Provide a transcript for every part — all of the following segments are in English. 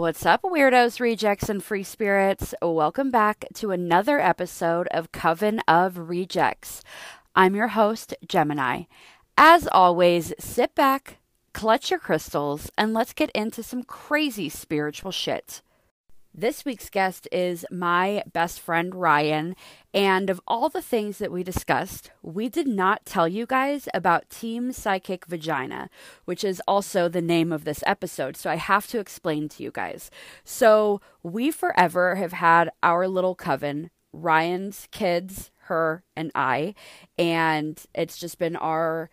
What's up, weirdos, rejects, and free spirits? Welcome back to another episode of Coven of Rejects. I'm your host, Gemini. As always, sit back, clutch your crystals, and let's get into some crazy spiritual shit. This week's guest is my best friend Ryan, and of all the things that we discussed, we did not tell you guys about Team Psychic Vagina, which is also the name of this episode, so I have to explain to you guys. So, we forever have had our little coven, Ryan's kids, her, and I, and it's just been our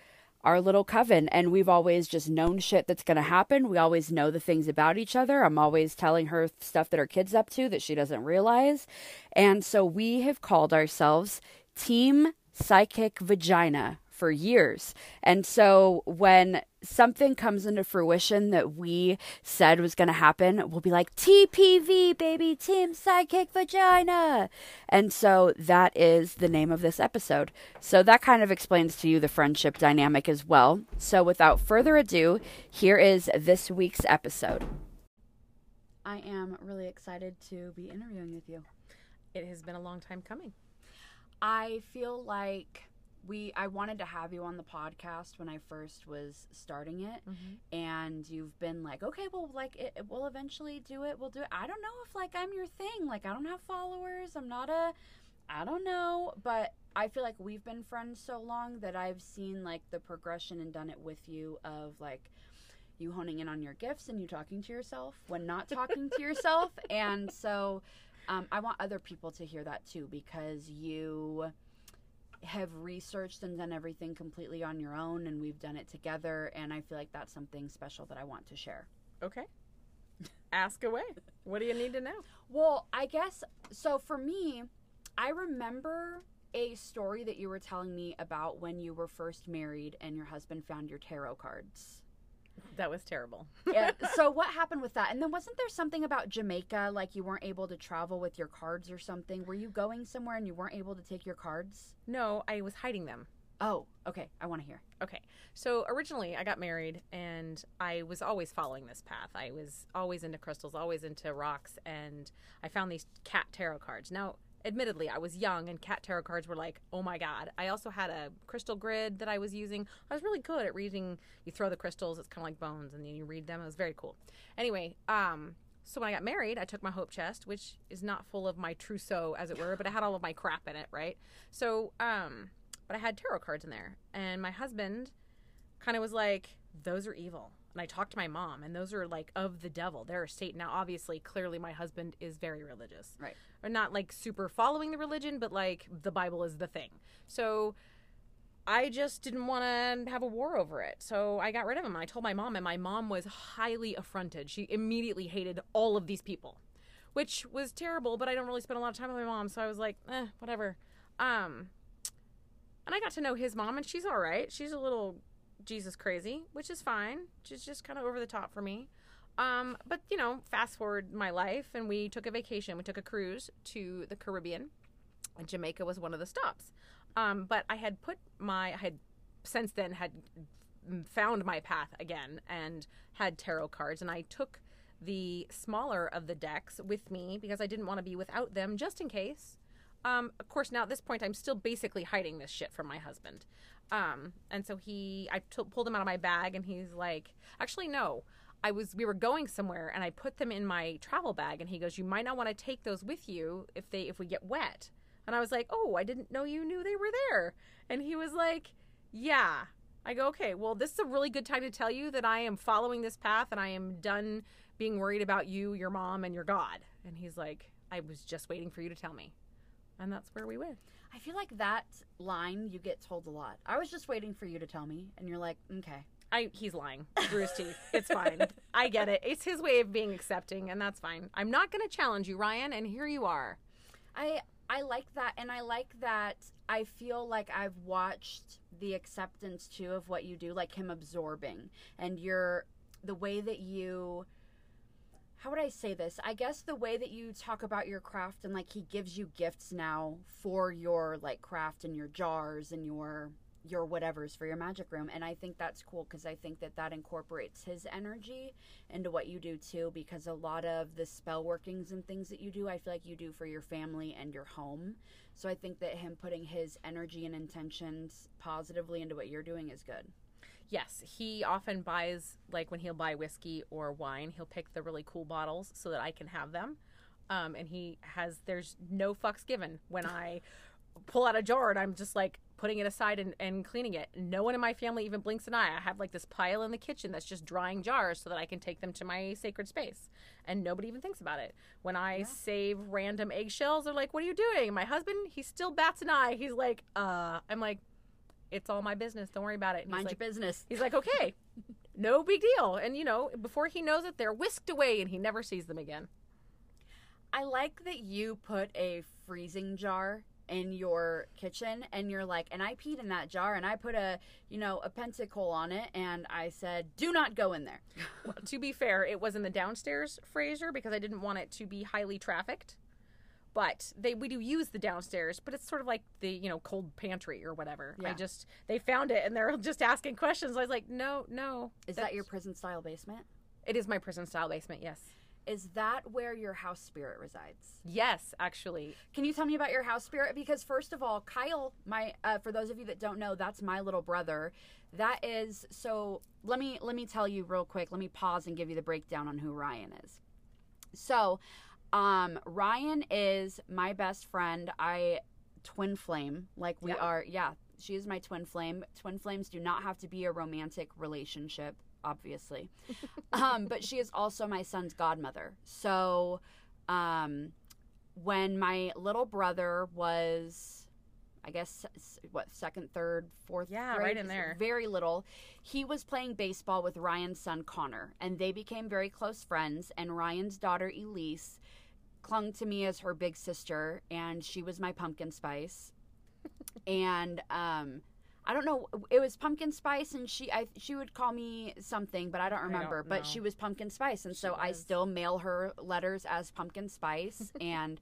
our little coven and we've always just known shit that's going to happen. We always know the things about each other. I'm always telling her stuff that her kids up to that she doesn't realize. And so we have called ourselves Team Psychic Vagina for years. And so when something comes into fruition that we said was going to happen, we'll be like, TPV, baby, Team Psychic Vagina. And so that is the name of this episode. So that kind of explains to you the friendship dynamic as well. So without further ado, here is this week's episode. I am really excited to be interviewing with you. It has been a long time coming. I feel like we I wanted to have you on the podcast when I first was starting it, mm-hmm. and you've been like, okay, well, like it, it, we'll eventually do it. We'll do it. I don't know if like I'm your thing. Like I don't have followers. I'm not a. I don't know, but I feel like we've been friends so long that I've seen like the progression and done it with you of like you honing in on your gifts and you talking to yourself when not talking to yourself, and so um, I want other people to hear that too because you have researched and done everything completely on your own and we've done it together and I feel like that's something special that I want to share. Okay. Ask away. What do you need to know? Well, I guess so for me, I remember a story that you were telling me about when you were first married and your husband found your tarot cards. That was terrible. yeah. So what happened with that? And then wasn't there something about Jamaica like you weren't able to travel with your cards or something? Were you going somewhere and you weren't able to take your cards? No, I was hiding them. Oh, okay. I want to hear. Okay. So originally I got married and I was always following this path. I was always into crystals, always into rocks, and I found these cat tarot cards. Now, admittedly, I was young and cat tarot cards were like, oh my God. I also had a crystal grid that I was using. I was really good at reading. You throw the crystals, it's kind of like bones, and then you read them. It was very cool. Anyway, um, so when I got married, I took my hope chest, which is not full of my trousseau, as it were, but it had all of my crap in it, right? So, um, but I had tarot cards in there. And my husband kind of was like, those are evil and I talked to my mom, and those are like of the devil. They're Satan. Now, obviously, clearly, my husband is very religious, right? Or not like super following the religion, but like the Bible is the thing. So I just didn't want to have a war over it. So I got rid of him. I told my mom, and my mom was highly affronted. She immediately hated all of these people, which was terrible. But I don't really spend a lot of time with my mom, so I was like, eh, whatever. Um, and I got to know his mom, and she's all right. She's a little Jesus crazy, which is fine. She's just kind of over the top for me. Um, but you know, fast forward my life, and we took a vacation. We took a cruise to the Caribbean, and Jamaica was one of the stops. Um, but I had put my, I had since then had found my path again and had tarot cards, and I took the smaller of the decks with me because I didn't want to be without them just in case. Um, of course, now at this point, I'm still basically hiding this shit from my husband. Um, and so he, I t- pulled him out of my bag, and he's like, actually, no. I was, we were going somewhere, and I put them in my travel bag, and he goes, you might not want to take those with you if they, if we get wet. And I was like, oh, I didn't know you knew they were there. And he was like, yeah. I go, okay, well, this is a really good time to tell you that I am following this path and I am done being worried about you, your mom, and your God. And he's like, I was just waiting for you to tell me. And that's where we went. I feel like that line you get told a lot. I was just waiting for you to tell me, and you're like, okay. I he's lying through his teeth. It's fine. I get it. It's his way of being accepting, and that's fine. I'm not going to challenge you, Ryan, and here you are. I I like that, and I like that. I feel like I've watched the acceptance too of what you do, like him absorbing, and your the way that you how would I say this? I guess the way that you talk about your craft and like he gives you gifts now for your like craft and your jars and your your whatever's for your magic room and i think that's cool because i think that that incorporates his energy into what you do too because a lot of the spell workings and things that you do i feel like you do for your family and your home so i think that him putting his energy and intentions positively into what you're doing is good Yes, he often buys like when he'll buy whiskey or wine, he'll pick the really cool bottles so that I can have them. Um, and he has there's no fucks given when I pull out a jar and I'm just like putting it aside and, and cleaning it. No one in my family even blinks an eye. I have like this pile in the kitchen that's just drying jars so that I can take them to my sacred space. And nobody even thinks about it. When I save random eggshells, they're like, What are you doing? My husband, he still bats an eye. He's like, uh I'm like, It's all my business. Don't worry about it. And he's mind like, your business He's like, okay, no big deal. And, you know, before he knows it, they're whisked away and he never sees them again. I like that you put a freezing jar in your kitchen and you're like, and I peed in that jar and I put a, you know, a pentacle on it and I said, do not go in there. to be fair, it was in the downstairs freezer because I didn't want it to be highly trafficked. But they we do use the downstairs, but it's sort of like the you know cold pantry or whatever. I just they found it and they're just asking questions. I was like, no, no. Is that your prison style basement? It is my prison style basement. Yes, Is that where your house spirit resides? yes, actually. Can you tell me about your house spirit? Because first of all, Kyle, my uh, for those of you that don't know, that's my little brother. That is so. Let me let me tell you real quick. Let me pause and give you the breakdown on who Ryan is. So, um, Ryan is my best friend. I twin flame, like we Yeah. are. Yeah, she is my twin flame. Twin flames do not have to be a romantic relationship, obviously. um, but she is also my son's godmother. So, um, when my little brother was i guess what second third fourth Yeah, grade, right in there. very little he was playing baseball with ryan's son connor and they became very close friends and ryan's daughter elise clung to me as her big sister and she was my pumpkin spice and um I don't know. It was pumpkin spice, and she I she would call me something, but I don't don't remember. but she was pumpkin spice, and so I still mail her letters as pumpkin spice. and,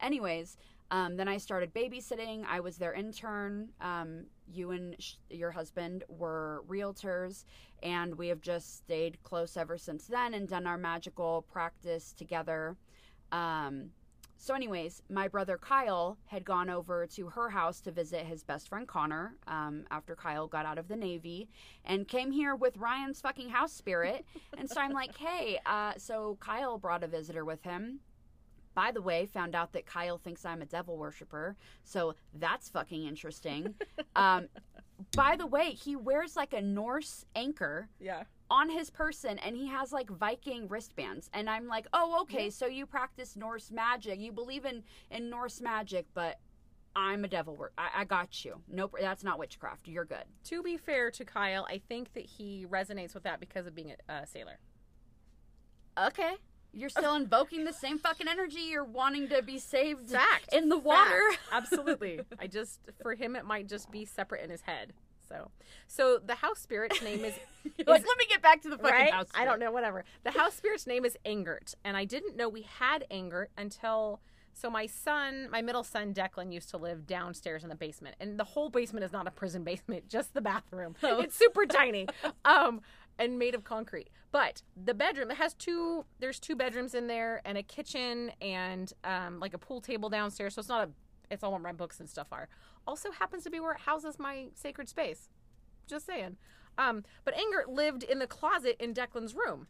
anyways, um, then I started babysitting. I was their intern. Um, you and sh- your husband were realtors, and we have just stayed close ever since then and done our magical practice together. Um, so, anyways, my brother Kyle had gone over to her house to visit his best friend Connor um, after Kyle got out of the Navy and came here with Ryan's fucking house spirit. and so I'm like, hey, uh, so Kyle brought a visitor with him. By the way, found out that Kyle thinks I'm a devil worshiper. So that's fucking interesting. um, by the way, he wears like a Norse anchor Yeah. On his person and he has like Viking wristbands. And I'm like, oh, okay, so you practice Norse magic. You believe in, in Norse magic, but I'm a devil. wor- I, I got you. Nope, that's not witchcraft. You're good. To be fair to Kyle, I think that he resonates with that because of being a, a sailor. Okay. You're still invoking the same fucking energy. You're wanting to be saved Fact. in the water. Fact. Absolutely. I just for him it might just be separate in his head. So, so the house spirit's name is You're like, let me get back to the fucking right. house. I don't know. Whatever. The house spirit's name is Angert, and I didn't know we had Angert until. So my son, my middle son Declan, used to live downstairs in the basement, and the whole basement is not a prison basement, just the bathroom. Oh. It's super tiny, um, and made of concrete. But the bedroom it has two. There's two bedrooms in there, and a kitchen, and um, like a pool table downstairs. So it's not a. It's all where my books and stuff are. Also happens to be where it houses my sacred space. Just saying. Um, but Angert lived in the closet in Declan's room.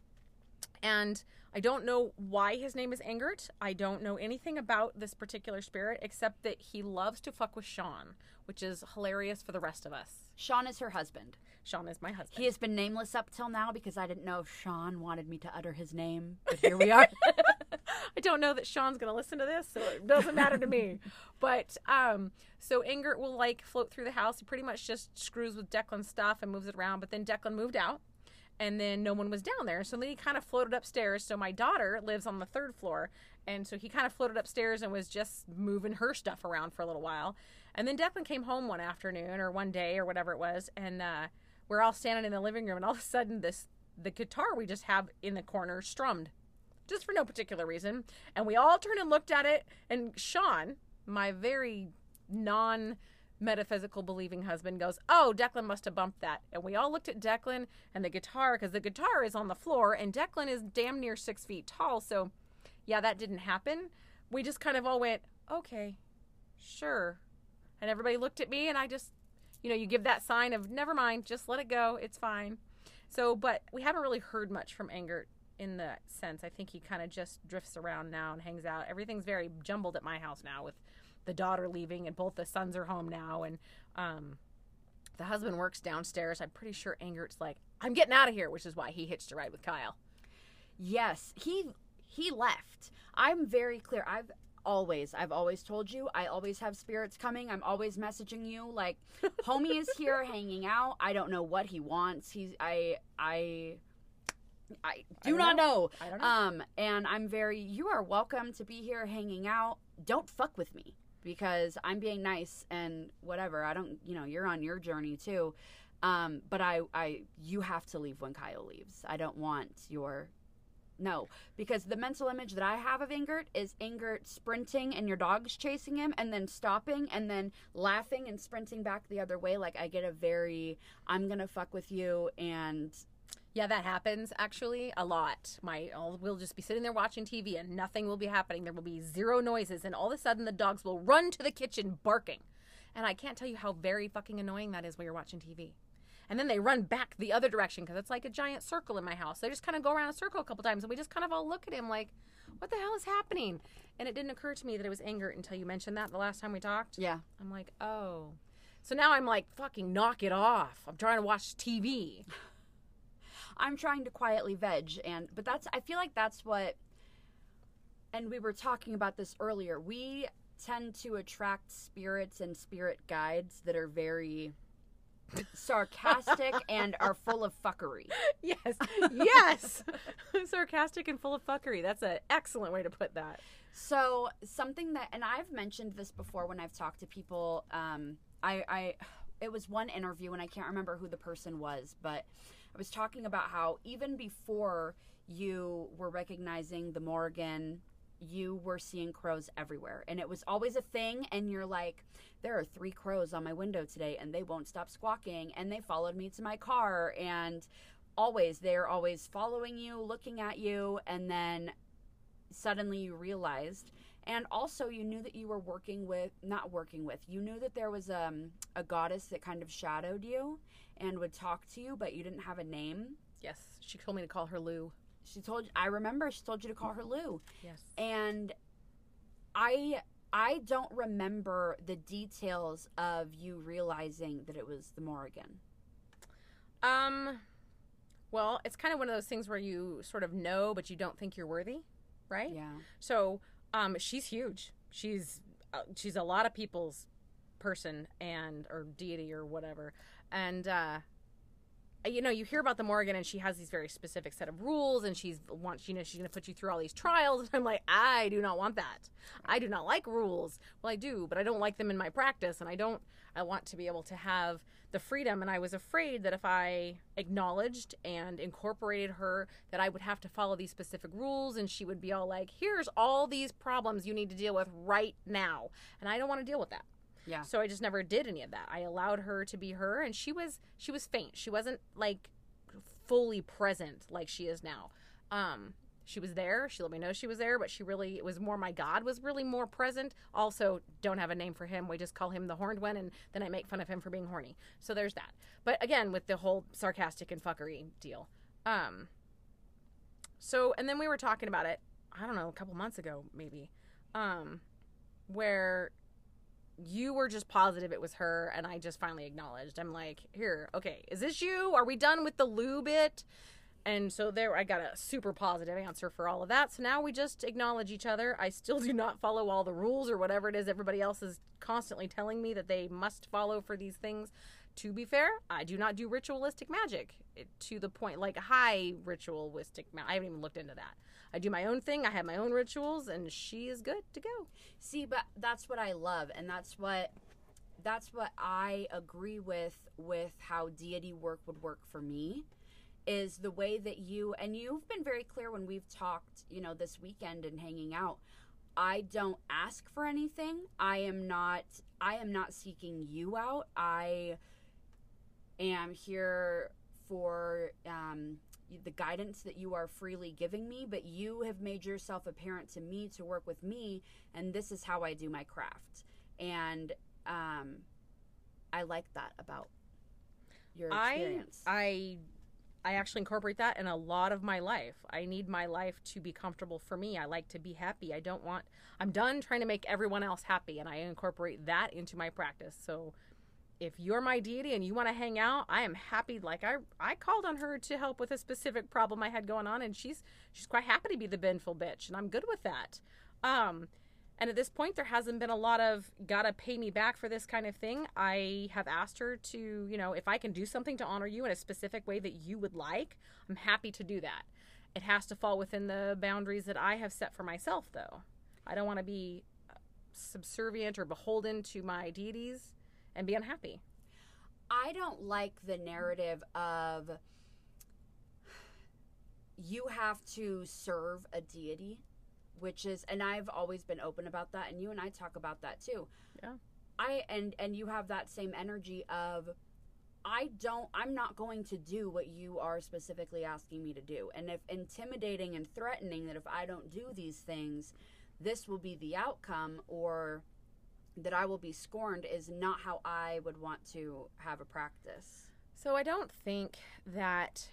And I don't know why his name is Angert. I don't know anything about this particular spirit except that he loves to fuck with Sean, which is hilarious for the rest of us. Sean is her husband. Sean is my husband. He has been nameless up till now because I didn't know if Sean wanted me to utter his name. But here we are. I don't know that Sean's going to listen to this, so it doesn't matter to me. But um, so Angert will like float through the house. He pretty much just screws with Declan's stuff and moves it around. But then Declan moved out, and then no one was down there. So then he kind of floated upstairs. So my daughter lives on the third floor, and so he kind of floated upstairs and was just moving her stuff around for a little while. And then Declan came home one afternoon or one day or whatever it was, and uh, we're all standing in the living room, and all of a sudden this the guitar we just have in the corner strummed just for no particular reason. And we all turned and looked at it. And Sean, my very non metaphysical believing husband goes, "Oh, Declan must have bumped that." And we all looked at Declan and the guitar because the guitar is on the floor and Declan is damn near six feet tall. So, yeah, that didn't happen. We just kind of all went, "Okay, sure," and everybody looked at me and I just, you know, you give that sign of never mind, just let it go, it's fine. So, but we haven't really heard much from Engert in that sense. I think he kind of just drifts around now and hangs out. Everything's very jumbled at my house now with the daughter leaving and both the sons are home now and um, the husband works downstairs. I'm pretty sure Angert's like, I'm getting out of here, which is why he hitched a ride with Kyle. Yes, he he left. I'm very clear. I've always I've always told you I always have spirits coming. I'm always messaging you like homie is here hanging out. I don't know what he wants. He's I I I do don't not know. know. I don't know. Um and I'm very you are welcome to be here hanging out. Don't fuck with me because I'm being nice and whatever. I don't, you know, you're on your journey too. Um but I I you have to leave when Kyle leaves. I don't want your no, because the mental image that I have of Ingert is Ingert sprinting and your dog's chasing him and then stopping and then laughing and sprinting back the other way. Like I get a very I'm gonna fuck with you and Yeah, that happens actually a lot. My I'll, we'll just be sitting there watching TV and nothing will be happening. There will be zero noises, and all of a sudden the dogs will run to the kitchen barking. And I can't tell you how very fucking annoying that is when you're watching TV. And then they run back the other direction because it's like a giant circle in my house. They just kind of go around a circle a couple times, and we just kind of all look at him like, "What the hell is happening?" And it didn't occur to me that it was anger until you mentioned that the last time we talked. yeah. I'm like, "Oh." So now I'm like, "Fucking knock it off!" I'm trying to watch TV. I'm trying to quietly veg and but that's I feel like that's what and we were talking about this earlier. We tend to attract spirits and spirit guides that are very sarcastic and are full of fuckery. Yes, yes. Sarcastic and full of fuckery. That's an excellent way to put that. So something that, and I've mentioned this before when I've talked to people. Um, I, I, it was one interview, and I can't remember who the person was, but I was talking about how even before you were recognizing the Morrigan, you were seeing crows everywhere, and it was always a thing. And you're like, there are three crows on my window today, and they won't stop squawking, and they followed me to my car, and always they're always following you, looking at you, and then suddenly you realized and also you knew that you were working with not working with you knew that there was um, a goddess that kind of shadowed you and would talk to you but you didn't have a name Yes, she told me to call her Lou. she told i remember she told you to call her lou Yes. and i i don't remember the details of you realizing that it was the morrigan Um, well, it's kind of one of those things where you sort of know, but you don't think you're worthy, right? yeah So, um, she's huge. She's uh, she's a lot of people's person and or deity or whatever, and uh, you know you hear about the Morrigan and she has these very specific set of rules and she's wants you know she's going to put you through all these trials and I'm like I do not want that. I do not like rules. Well, I do, but I don't like them in my practice and I don't I want to be able to have the freedom and I was afraid that if I acknowledged and incorporated her that I would have to follow these specific rules and she would be all like here's all these problems you need to deal with right now and I don't want to deal with that. Yeah So I just never did any of that. I allowed her to be her and she was she was faint. She wasn't like fully present like she is now. Um she was there. She let me know she was there, but she really it was more my God was really more present. Also, don't have a name for him. We just call him the horned one and then I make fun of him for being horny. So there's that. But again, with the whole sarcastic and fuckery deal. Um so and then we were talking about it, I don't know, a couple months ago maybe. Um where you were just positive it was her and i just finally acknowledged. I'm like here okay is this you? Are we done with the lou bit and so there i got a super positive answer for all of that. So now we just acknowledge each other. I still do not follow all the rules or whatever it is everybody else is constantly telling me that they must follow for these things to be fair i do not do ritualistic magic it- to the point like high ritualistic i haven't even looked into that i do my own thing i have my own rituals and she is good to go See, but that's what I love, and that's what that's what I agree with with how deity work would work for me is the way that you and you've been very clear when we've talked, you know, this weekend and hanging out. I don't ask for anything. I am not I am not seeking you out. I am here for um, the guidance that you are freely giving me, but you have made yourself apparent to me to work with me, and this is how I do my craft. And um, I like that about your experience. I I I actually incorporate that in a lot of my life. I need my life to be comfortable for me. I like to be happy. I don't want I'm done trying to make everyone else happy and I incorporate that into my practice. So if you're my deity and you want to hang out, I am happy. Like I, I called on her to help with a specific problem I had going on, and she's she's quite happy to be the baneful bitch, and I'm good with that. Um, and at this point, there hasn't been a lot of gotta pay me back for this kind of thing. I have asked her to, you know, if I can do something to honor you in a specific way that you would like, I'm happy to do that. It has to fall within the boundaries that I have set for myself, though. I don't want to be subservient or beholden to my deities and be unhappy. I don't like the narrative of you have to serve a deity, which is and I've always been open about that and you and I talk about that too. Yeah. I and and you have that same energy of I don't I'm not going to do what you are specifically asking me to do. And if intimidating and threatening that if I don't do these things, this will be the outcome or that I will be scorned is not how I would want to have a practice. So I don't think that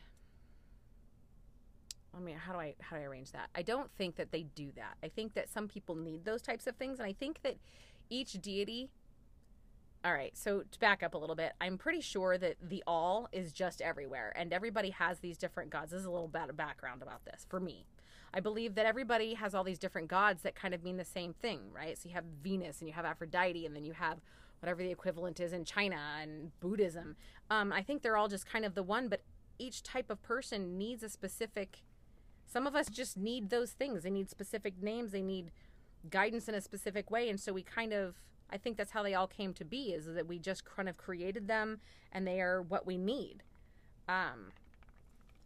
I mean, how do I how do I arrange that? I don't think that they do that. I think that some people need those types of things and I think that each deity all right, so to back up a little bit, I'm pretty sure that the all is just everywhere, and everybody has these different gods. This is a little bit of background about this for me. I believe that everybody has all these different gods that kind of mean the same thing, right? So you have Venus and you have Aphrodite, and then you have whatever the equivalent is in China and Buddhism. Um, I think they're all just kind of the one, but each type of person needs a specific. Some of us just need those things. They need specific names. They need guidance in a specific way, and so we kind of. I think that's how they all came to be. Is that we just kind of created them, and they are what we need. Um,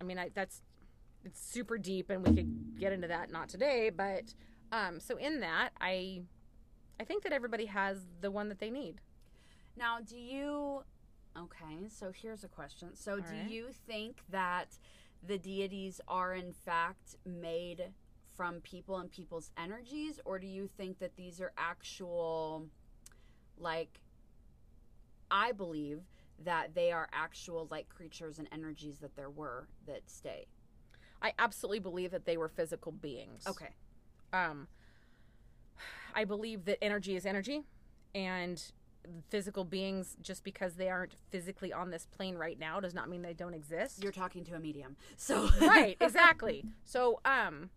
I mean, I, that's it's super deep and we could get into that not today but um so in that i i think that everybody has the one that they need Now, do you Okay, so here's a question. So do right. you think that the deities are in fact made from people and people's energies or do you think that these are actual like I believe that they are actual like creatures and energies that there were that stay. I absolutely believe that they were physical beings Okay. um i believe that energy is energy and physical beings just because they aren't physically on this plane right now does not mean they don't exist You're talking to a medium. So right exactly so um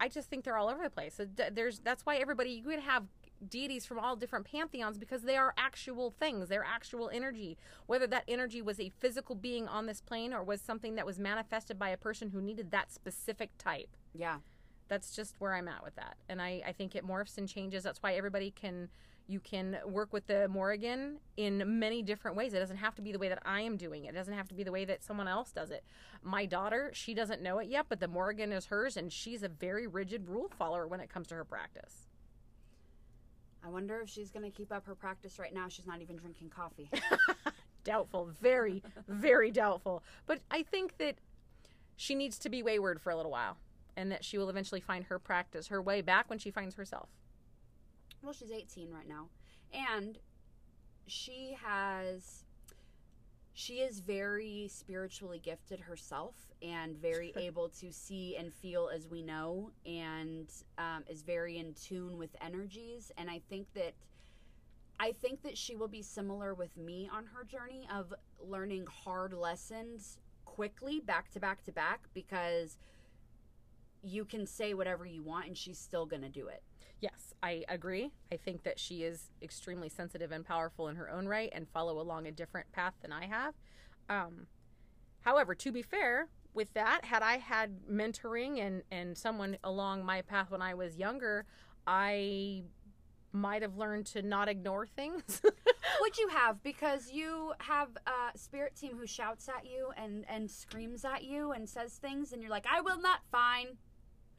i just think they're all over the place So there's that's why everybody you could have deities from all different pantheons because they are actual things they're actual energy. Whether that energy was a physical being on this plane or was something that was manifested by a person who needed that specific type. Yeah. that's just where i'm at with that. And i, I think it morphs and changes. That's why everybody can you can work with the morrigan in many different ways. It doesn't have to be the way that i am doing it. It doesn't have to be the way that someone else does it. My daughter she doesn't know it yet but the morrigan is hers and she's a very rigid rule follower when it comes to her practice I wonder if she's going to keep up her practice right now. She's not even drinking coffee. doubtful very very doubtful but i think that she needs to be wayward for a little while and that she will eventually find her practice her way back when she finds herself well, she's 18 right now. And she has she is very spiritually gifted herself and very able to see and feel as we know and um, is very in tune with energies. And i think that i think that she will be similar with me on her journey of learning hard lessons quickly back to back to back because you can say whatever you want and she's still gonna do it Yes, I agree. I think that she is extremely sensitive and powerful in her own right and follow along a different path than I have. Um, however, to be fair, with that, had I had mentoring and, and someone along my path when I was younger, I might have learned to not ignore things. Would you have? Because you have a spirit team who shouts at you and and screams at you and says things, and you're like, "I will not." Fine,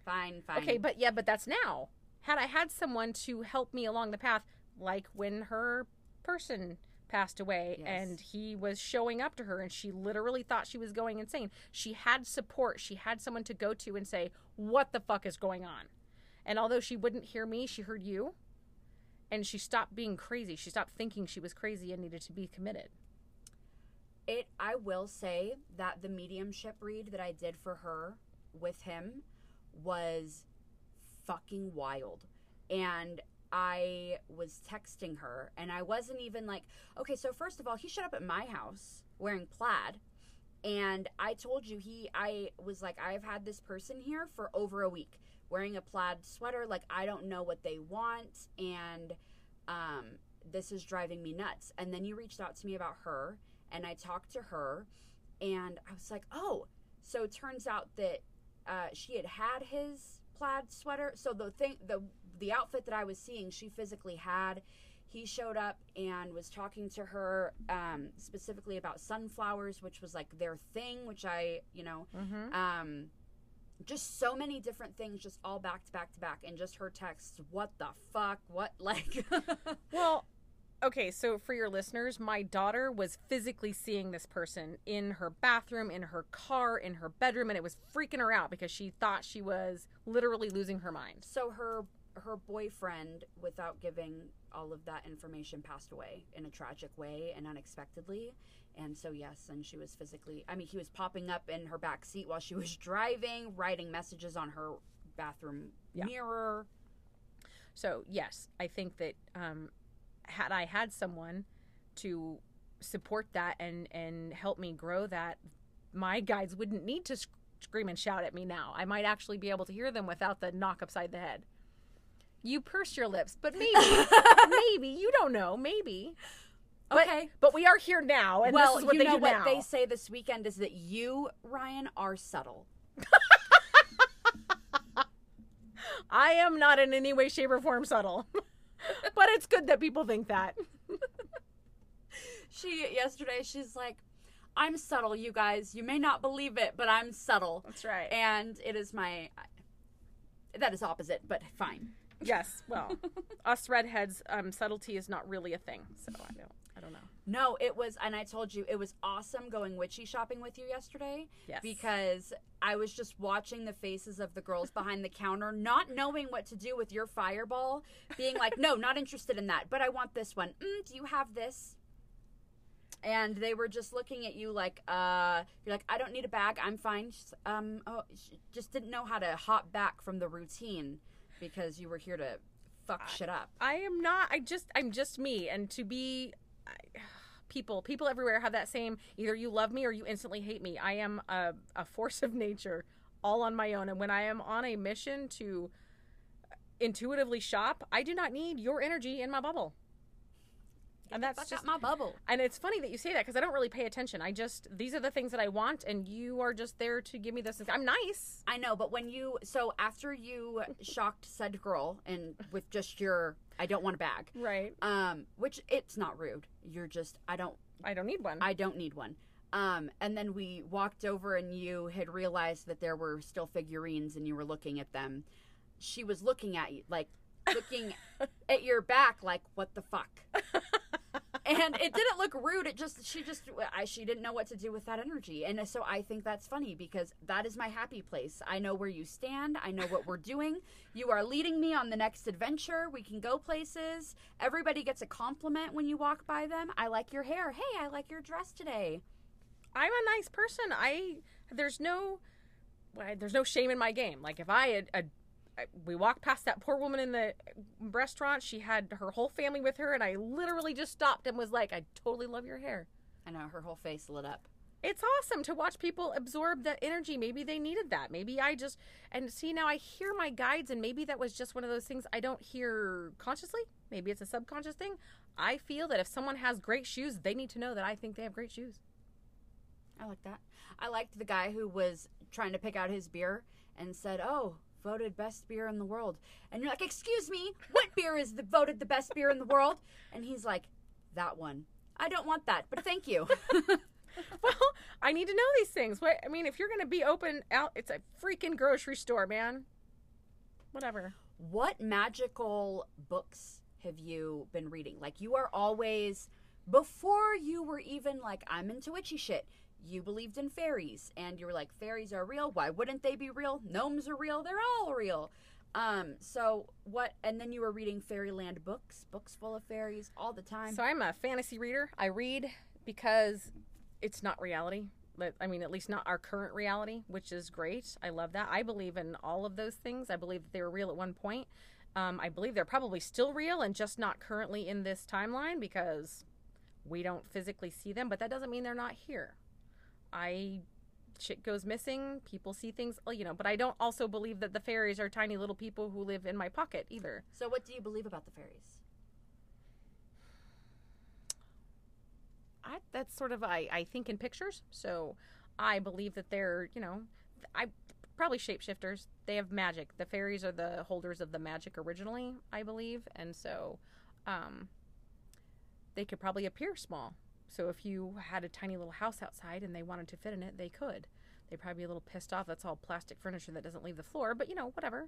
fine, fine. okay, but yeah, but that's now. Had I had someone to help me along the path, like when her person passed away Yes. and he was showing up to her and she literally thought she was going insane. She had support. She had someone to go to and say, What the fuck is going on? And although she wouldn't hear me, she heard you. And she stopped being crazy. She stopped thinking she was crazy and needed to be committed. It I will say that the mediumship read that I did for her with him was fucking wild. And I was texting her and I wasn't even like, okay, so first of all, he showed up at my house wearing plaid and I told you he I was like I've had this person here for over a week wearing a plaid sweater like I don't know what they want and um this is driving me nuts. And then you reached out to me about her and I talked to her and I was like, "Oh, so it turns out that uh, she had had his plaid sweater. So the thing, the the outfit that I was seeing, she physically had. He showed up and was talking to her um, specifically about sunflowers, which was like their thing, which I, you know, Mm-hmm. um, just so many different things, just all back to back to back, and just her texts. What the fuck? What like? Well, okay, so for your listeners, my daughter was physically seeing this person in her bathroom, in her car, in her bedroom, and it was freaking her out because she thought she was literally losing her mind. so her her boyfriend, without giving all of that information, passed away in a tragic way and unexpectedly. And so yes, and she was physically. I mean, he was popping up in her back seat while she was driving, writing messages on her bathroom Yeah. mirror. So, yes, I think that um, had I had someone to support that and, and help me grow that, my guides wouldn't need to sc- scream and shout at me now. I might actually be able to hear them without the knock upside the head. You purse your lips, but maybe, maybe you don't know, maybe. But, Okay. but we are here now, and well, this is what you they know do what now. they say this weekend is that you, Ryan, are subtle. I am not in any way, shape, or form subtle, but it's good that people think that. She yesterday, she's like, "I'm subtle, you guys. You may not believe it, but I'm subtle." That's right. and it is my that is opposite but fine yes. Well, us redheads, um, subtlety is not really a thing, so I don't. I don't know. no it was and i told you it was awesome going witchy shopping with you yesterday Yes. because i was just watching the faces of the girls behind the counter not knowing what to do with your fireball being like no not interested in that but i want this one mm, do you have this and they were just looking at you like uh you're like i don't need a bag i'm fine She's, um oh just didn't know how to hop back from the routine because you were here to fuck shit up I am not. I just. I'm just me, and to be. I, people, people everywhere have that same. Either you love me or you instantly hate me. I am a, a force of nature, all on my own. And when I am on a mission to intuitively shop, I do not need your energy in my bubble. And that's just my bubble And it's funny that you say that because I don't really pay attention. I just these are the things that I want, and you are just there to give me this. I'm nice. I know, but when you so after you shocked said girl and with just your I don't want a bag, Right. um, which it's not rude. You're just I don't I don't need one. I don't need one. Um, and then we walked over and you had realized that there were still figurines and you were looking at them. She was looking at you like looking at your back like what the fuck. and it didn't look rude. It just she just I, she didn't know what to do with that energy, and so I think that's funny because that is my happy place. I know where you stand. I know what we're doing. You are leading me on the next adventure. We can go places. Everybody gets a compliment when you walk by them. I like your hair. Hey, I like your dress today. I'm a nice person. I there's no there's no shame in my game. Like if I had I- we walked past that poor woman in the restaurant, she had her whole family with her, and I literally just stopped and was like, "I totally love your hair." I know her whole face lit up. It's awesome to watch people absorb that energy. Maybe they needed that. Maybe I just and see now I hear my guides, and maybe that was just one of those things I don't hear consciously. Maybe it's a subconscious thing. I feel that if someone has great shoes, they need to know that I think they have great shoes. I like that. I liked the guy who was trying to pick out his beer and said, "Oh, voted best beer in the world." And you're like, "Excuse me, what beer is the voted the best beer in the world?" And he's like, "That one. I don't want that, but thank you." Well, I need to know these things. What I mean, if you're going to be open out, it's a freaking grocery store, man. Whatever. what magical books have you been reading? Like you are always before you were even like I'm into witchy shit. You believed in fairies and you were like fairies are real. Why wouldn't they be real? Gnomes are real. They're all real. Um so what and then you were reading fairyland books, books full of fairies all the time. So I'm a fantasy reader. I read because it's not reality. I mean, at least not our current reality, which is great. I love that. I believe in all of those things. I believe that they were real at one point. Um, I believe they're probably still real and just not currently in this timeline because we don't physically see them. But that doesn't mean they're not here. I shit goes missing. People see things, you know. But I don't also believe that the fairies are tiny little people who live in my pocket either. so what do you believe about the fairies? I, that's sort of I, I think in pictures. So I believe that they're you know I probably shapeshifters. They have magic. The fairies are the holders of the magic originally, I believe, and so um, they could probably appear small. So if you had a tiny little house outside and they wanted to fit in it, they could. They'd probably be a little pissed off. That's all plastic furniture that doesn't leave the floor, but you know whatever.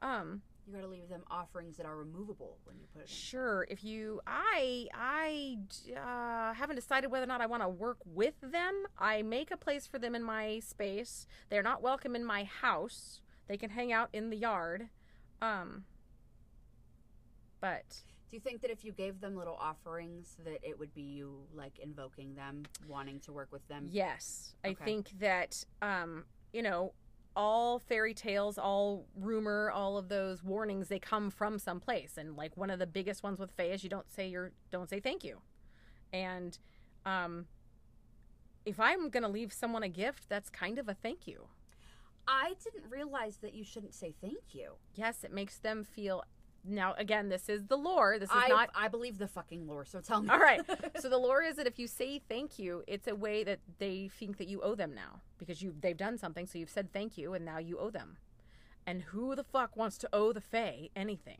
Um, You got to leave them offerings that are removable when you put it in. Sure. If you, I, I uh, haven't decided whether or not I want to work with them. I make a place for them in my space. They're not welcome in my house. They can hang out in the yard. Um, but Do you think that if you gave them little offerings, that it would be you like invoking them, wanting to work with them? yes, I think that, um, you know, all fairy tales, all rumor, all of those warnings, they come from someplace. And like one of the biggest ones with Fae is you don't say your, don't say thank you. And, um, if I'm going to leave someone a gift, that's kind of a thank you. I didn't realize that you shouldn't say thank you. Yes, it makes them feel. Now, again, this is the lore. This is I not. I believe the fucking lore. So tell me. All right. So the lore is that if you say thank you, it's a way that they think that you owe them now because you they've done something. So you've said thank you, and now you owe them. And who the fuck wants to owe the Fae anything?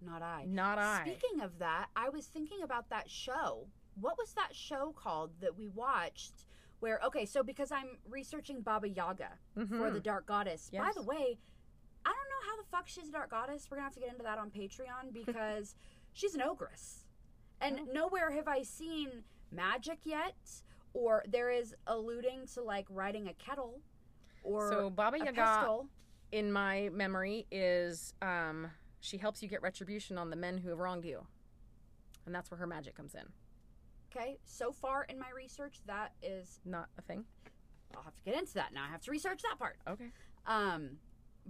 Not I. Not I. Speaking of that, I was thinking about that show. What was that show called that we watched? Where okay, so because I'm researching Baba Yaga for Mhm. the Dark Goddess. By the way, I don't know how the fuck she's a Dark Goddess. We're gonna have to get into that on Patreon because she's an ogress, and Oh. nowhere have I seen magic yet, or there is alluding to like riding a kettle, or so Baba a Yaga, in my memory, is um, she helps you get retribution on the men who have wronged you, and that's where her magic comes in. Okay, so far in my research, that is Not a thing. I'll have to get into that now. I have to research that part. Okay. Um,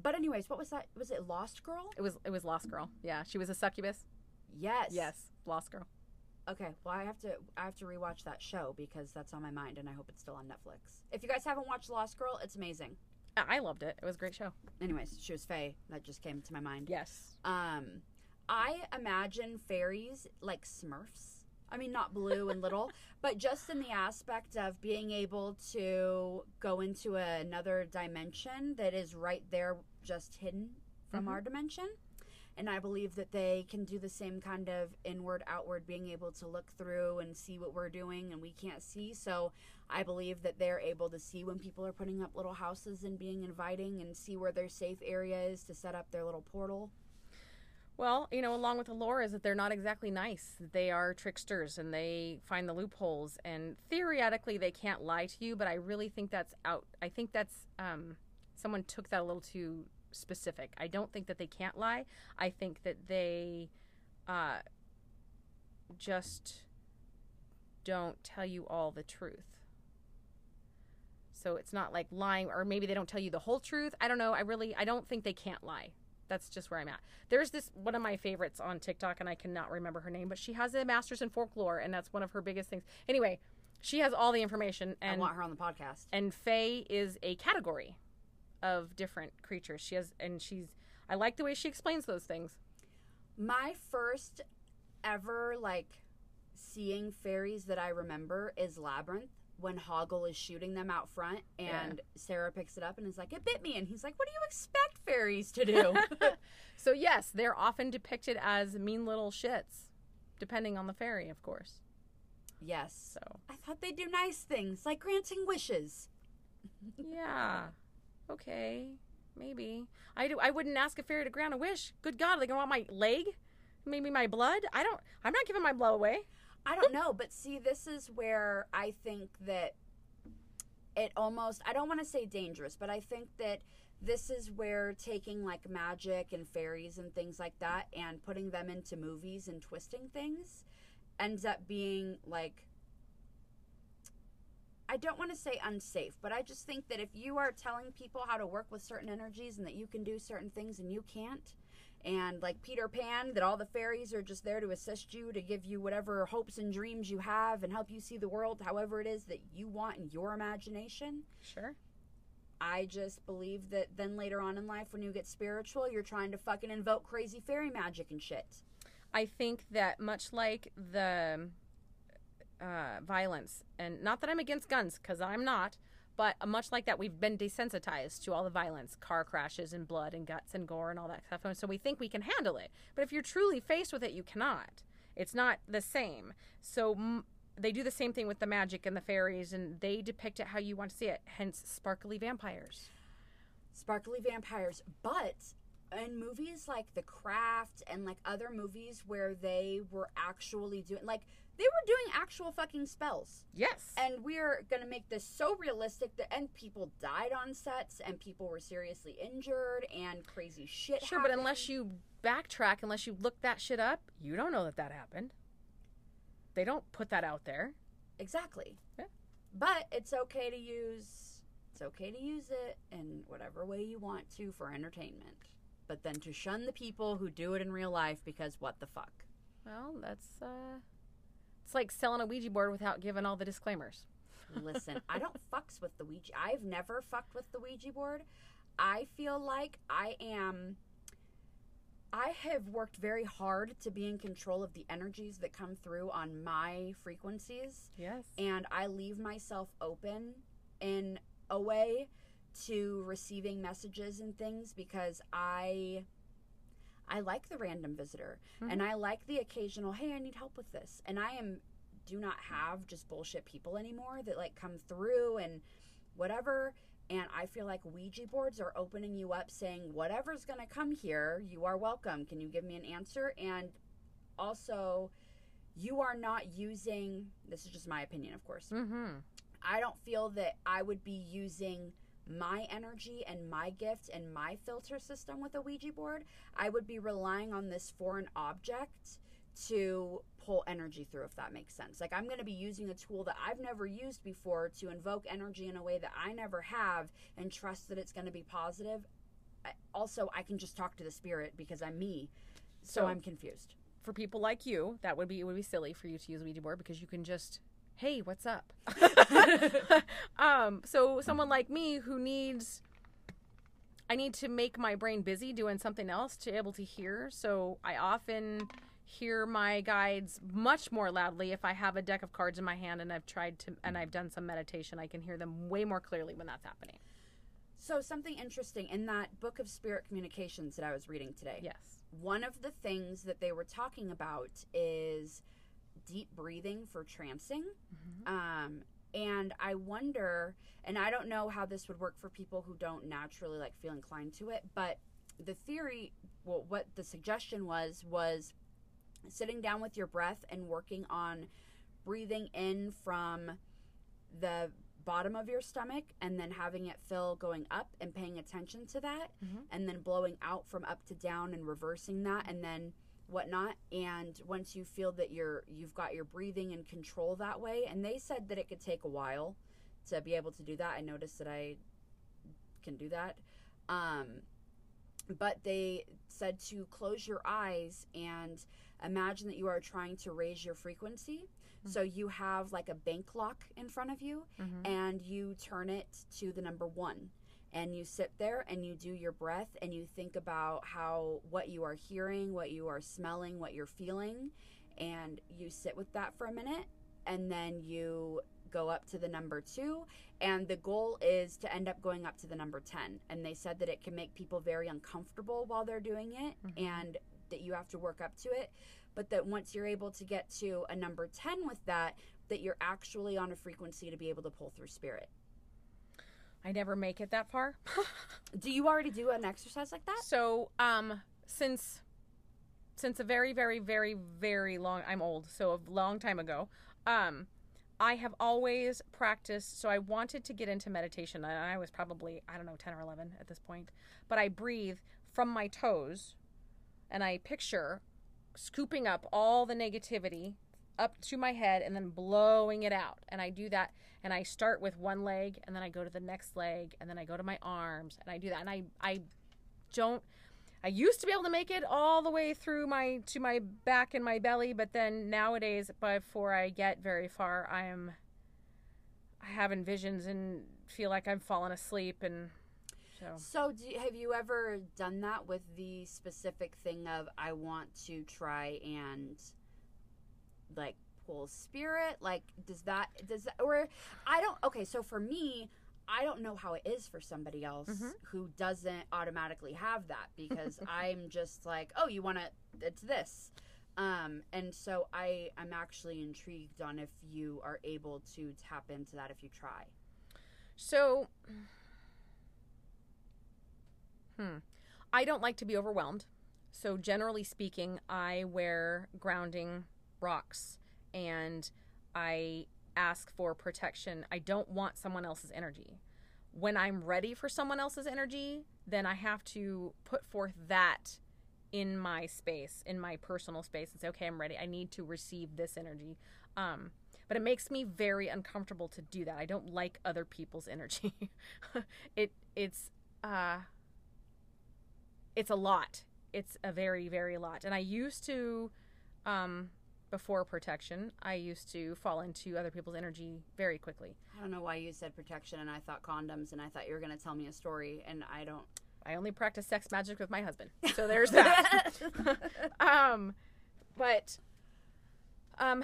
but anyways, what was that? Was it Lost Girl? It was it was Lost Girl. Yeah, she was a succubus. Yes. Yes, Lost Girl. Okay. Well, I have to I have to rewatch that show because that's on my mind, and I hope it's still on Netflix. If you guys haven't watched Lost Girl, it's amazing. I loved it. It was a great show. Anyways, she was Fae. That just came to my mind. Yes. Um, I imagine fairies like Smurfs. I mean, not blue and little, but just in the aspect of being able to go into another dimension that is right there, just hidden from Mhm. our dimension. And I believe that they can do the same kind of inward, outward, being able to look through and see what we're doing and we can't see. So I believe that they're able to see when people are putting up little houses and being inviting and see where their safe area is to set up their little portal. Well, you know, along with the lore is that they're not exactly nice. They are tricksters and they find the loopholes and theoretically they can't lie to you, but I really think that's out. I think that's um someone took that a little too specific. I don't think that they can't lie. I think that they uh just don't tell you all the truth. So it's not like lying or maybe they don't tell you the whole truth. I don't know. I really I don't think they can't lie that's just where I'm at. There's this one of my favorites on TikTok, and I cannot remember her name, but she has a master's in folklore, and that's one of her biggest things. Anyway, she has all the information, and I want her on the podcast. and Fae is a category of different creatures. She has, and she's. I like the way she explains those things. My first ever like seeing fairies that I remember is Labyrinth when Hoggle is shooting them out front and Sarah picks it up and is like, It bit me and he's like, What do you expect fairies to do? So yes, they're often depicted as mean little shits, depending on the fairy, of course. yes. So I thought they'd do nice things like granting wishes. yeah, okay. maybe. I do. I wouldn't ask a fairy to grant a wish. Good God, they gonna want my leg? Maybe my blood? I don't. I'm not giving my blood away. I don't know, but see, this is where I think that it almost, I don't want to say dangerous, but I think that this is where taking like magic and fairies and things like that and putting them into movies and twisting things ends up being like, I don't want to say unsafe, but I just think that if you are telling people how to work with certain energies and that you can do certain things and you can't, and like Peter Pan, that all the fairies are just there to assist you, to give you whatever hopes and dreams you have, and help you see the world however it is that you want in your imagination. Sure. I just believe that then later on in life, when you get spiritual, you're trying to fucking invoke crazy fairy magic and shit. I think that much like the uh, violence, and not that I'm against guns, because I'm not, but much like that, we've been desensitized to all the violence, car crashes and blood and guts and gore and all that stuff. And so we think we can handle it. But if you're truly faced with it, you cannot. It's not the same. So m- they do the same thing with the magic and the fairies, and they depict it how you want to see it. Hence, sparkly vampires. Sparkly vampires. But in movies like The Craft and like other movies where they were actually doing, like, they were doing actual fucking spells. Yes. And we're going to make this so realistic that, and people died on sets and people were seriously injured and crazy shit Sure, but unless you backtrack, unless you look that shit up, you don't know that that happened. They don't put that out there. Exactly. Yeah. But it's okay to use it's okay to use it in whatever way you want to for entertainment. But then to shun the people who do it in real life because what the fuck? Well, that's uh it's like selling a Ouija board without giving all the disclaimers. Listen, I don't fucks with the Ouija. I've never fucked with the Ouija board. I feel like I am I have worked very hard to be in control of the energies that come through on my frequencies. Yes. and I leave myself open in a way to receiving messages and things because I I like the random visitor and I like the occasional hey I need help with this. And I am do not have just bullshit people anymore that like come through and whatever. And I feel like Ouija boards are opening you up saying whatever's going to come here you are welcome. Can you give me an answer? And also you are not using this is just my opinion of course. Mm-hmm. I don't feel that I would be using my energy and my gift and my filter system with a Ouija board. I would be relying on this foreign object to pull energy through, if that makes sense. Like, I'm going to be using a tool that I've never used before to invoke energy in a way that I never have and trust that it's going to be positive. I, also, I can just talk to the spirit because I'm me. So, So- I'm confused. For people like you, that would be it would be silly for you to use a Ouija board because you can just hey, what's up? um, so someone like me who needs I need to make my brain busy doing something else to be able to hear. So I often hear my guides much more loudly if I have a deck of cards in my hand and I've tried to and I've done some meditation. I can hear them way more clearly when that's happening. So, something interesting in that book of spirit communications that I was reading today. Yes. one of the things that they were talking about is deep breathing for trancing. Um, and I wonder, and I don't know how this would work for people who don't naturally like feel inclined to it, but the theory, well, what the suggestion was, was sitting down with your breath and working on breathing in from the bottom of your stomach and then having it fill going up and paying attention to that Mhm. and then blowing out from up to down and reversing that and then whatnot and once you feel that you're you've got your breathing in control that way and they said that it could take a while to be able to do that. I noticed that i can do that. Um, but they said to close your eyes and imagine that you are trying to raise your frequency. So you have like a bank lock in front of you Mhm. and you turn it to the number one and you sit there and you do your breath and you think about how what you are hearing what you are smelling what you're feeling and you sit with that for a minute and then you go up to the number two and the goal is to end up going up to the number 10 and they said that it can make people very uncomfortable while they're doing it Mhm. and that you have to work up to it but that once you're able to get to a number 10 with that that you're actually on a frequency to be able to pull through spirit I never make it that far. Do you already do an exercise like that? So, um, since since a very, very, very, very long, I'm old, so a long time ago, um, I have always practiced. So I wanted to get into meditation, and I was probably I don't know ten or eleven at this point, but I breathe from my toes, and I picture scooping up all the negativity up to my head and then blowing it out. And I do that and I start with one leg and then I go to the next leg and then I go to my arms and I do that and I I don't I used to be able to make it all the way through my to my back and my belly, but then nowadays before I get very far, I am I having visions and feel like I'm falling asleep and so So, do, have you ever done that with the specific thing of I want to try and like pull spirit? Like, does that does that or I don't? Okay, so for me. I don't know how it is for somebody else Mhm. who doesn't automatically have that because I'm just like, oh, you want to, it's this. Um, and so I, I'm actually intrigued on if you are able to tap into that if you try. So, hmm. I don't like to be overwhelmed. So, generally speaking, I wear grounding rocks and I ask for protection. I don't want someone else's energy. When I'm ready for someone else's energy, then I have to put forth that in my space, in my personal space, and say, okay, I'm ready. I need to receive this energy. Um, but it makes me very uncomfortable to do that. I don't like other people's energy. it it's uh it's a lot. It's a very very lot. And I used to um before protection, I used to fall into other people's energy very quickly. I don't know why you said protection and I thought condoms and I thought you were going to tell me a story and I don't. I only practice sex magic with my husband. So there's that. um but um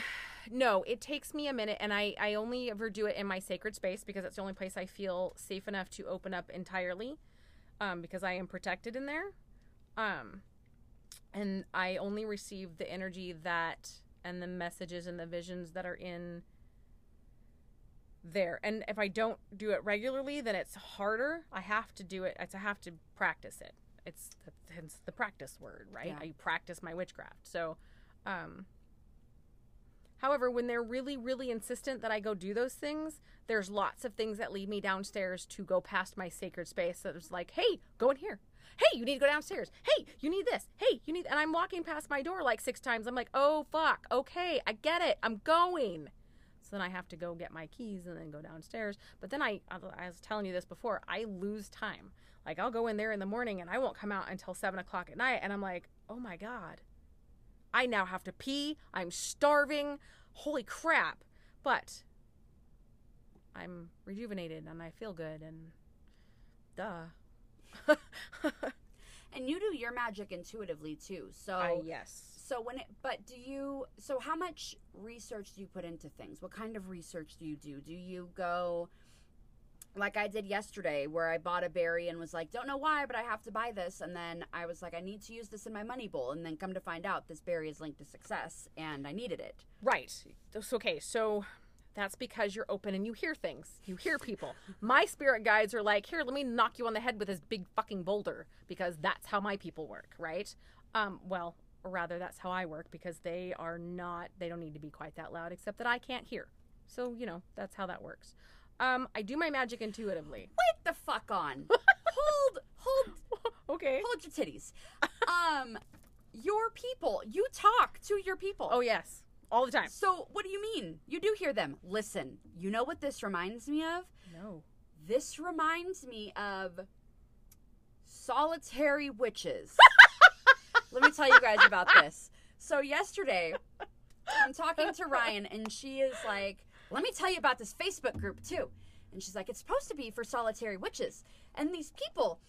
no, it takes me a minute and I I only ever do it in my sacred space because it's the only place I feel safe enough to open up entirely um because I am protected in there. Um and I only receive the energy that and the messages and the visions that are in there. And if I don't do it regularly, then it's harder. I have to do it. I have to practice it. It's hence the practice word, right? Yeah. I practice my witchcraft. So, um, however, when they're really, really insistent that I go do those things, there's lots of things that lead me downstairs to go past my sacred space. That is like, hey, go in here. Hey, you need to go downstairs. Hey, you need this. Hey, you need. And I'm walking past my door like six times. I'm like, oh fuck. Okay, I get it. I'm going. So then I have to go get my keys and then go downstairs. But then I, I was telling you this before, I lose time. Like I'll go in there in the morning and I won't come out until seven o'clock at night. And I'm like, oh my God, I now have to pee. I'm starving. Holy crap. But I'm rejuvenated and I feel good and duh. And you do your magic intuitively too. So I, yes. So when it, but do you? So how much research do you put into things? What kind of research do you do? Do you go, like I did yesterday, where I bought a berry and was like, don't know why, but I have to buy this, and then I was like, I need to use this in my money bowl, and then come to find out this berry is linked to success, and I needed it. Right. So- Okay, so that's because you're open and you hear things. You hear people. My spirit guides are like, here, let me knock you on the head with this big fucking boulder because that's how my people work, right? Um, well, or rather, that's how I work because they are not, they don't need to be quite that loud, except that I can't hear. So, you know, that's how that works. Um, I do my magic intuitively. Wait the fuck on. hold, hold, okay. hold your titties. Um, your people. You talk to your people. Oh, yes. All the time. So what do you mean? You do hear them. Listen, you know what this reminds me of? No. This reminds me of solitary witches. Let me tell you guys about this. So yesterday, I'm talking to Ryan, and she is like, "Let me tell you about this Facebook group too." And she's like, "It's supposed to be for solitary witches." And these people,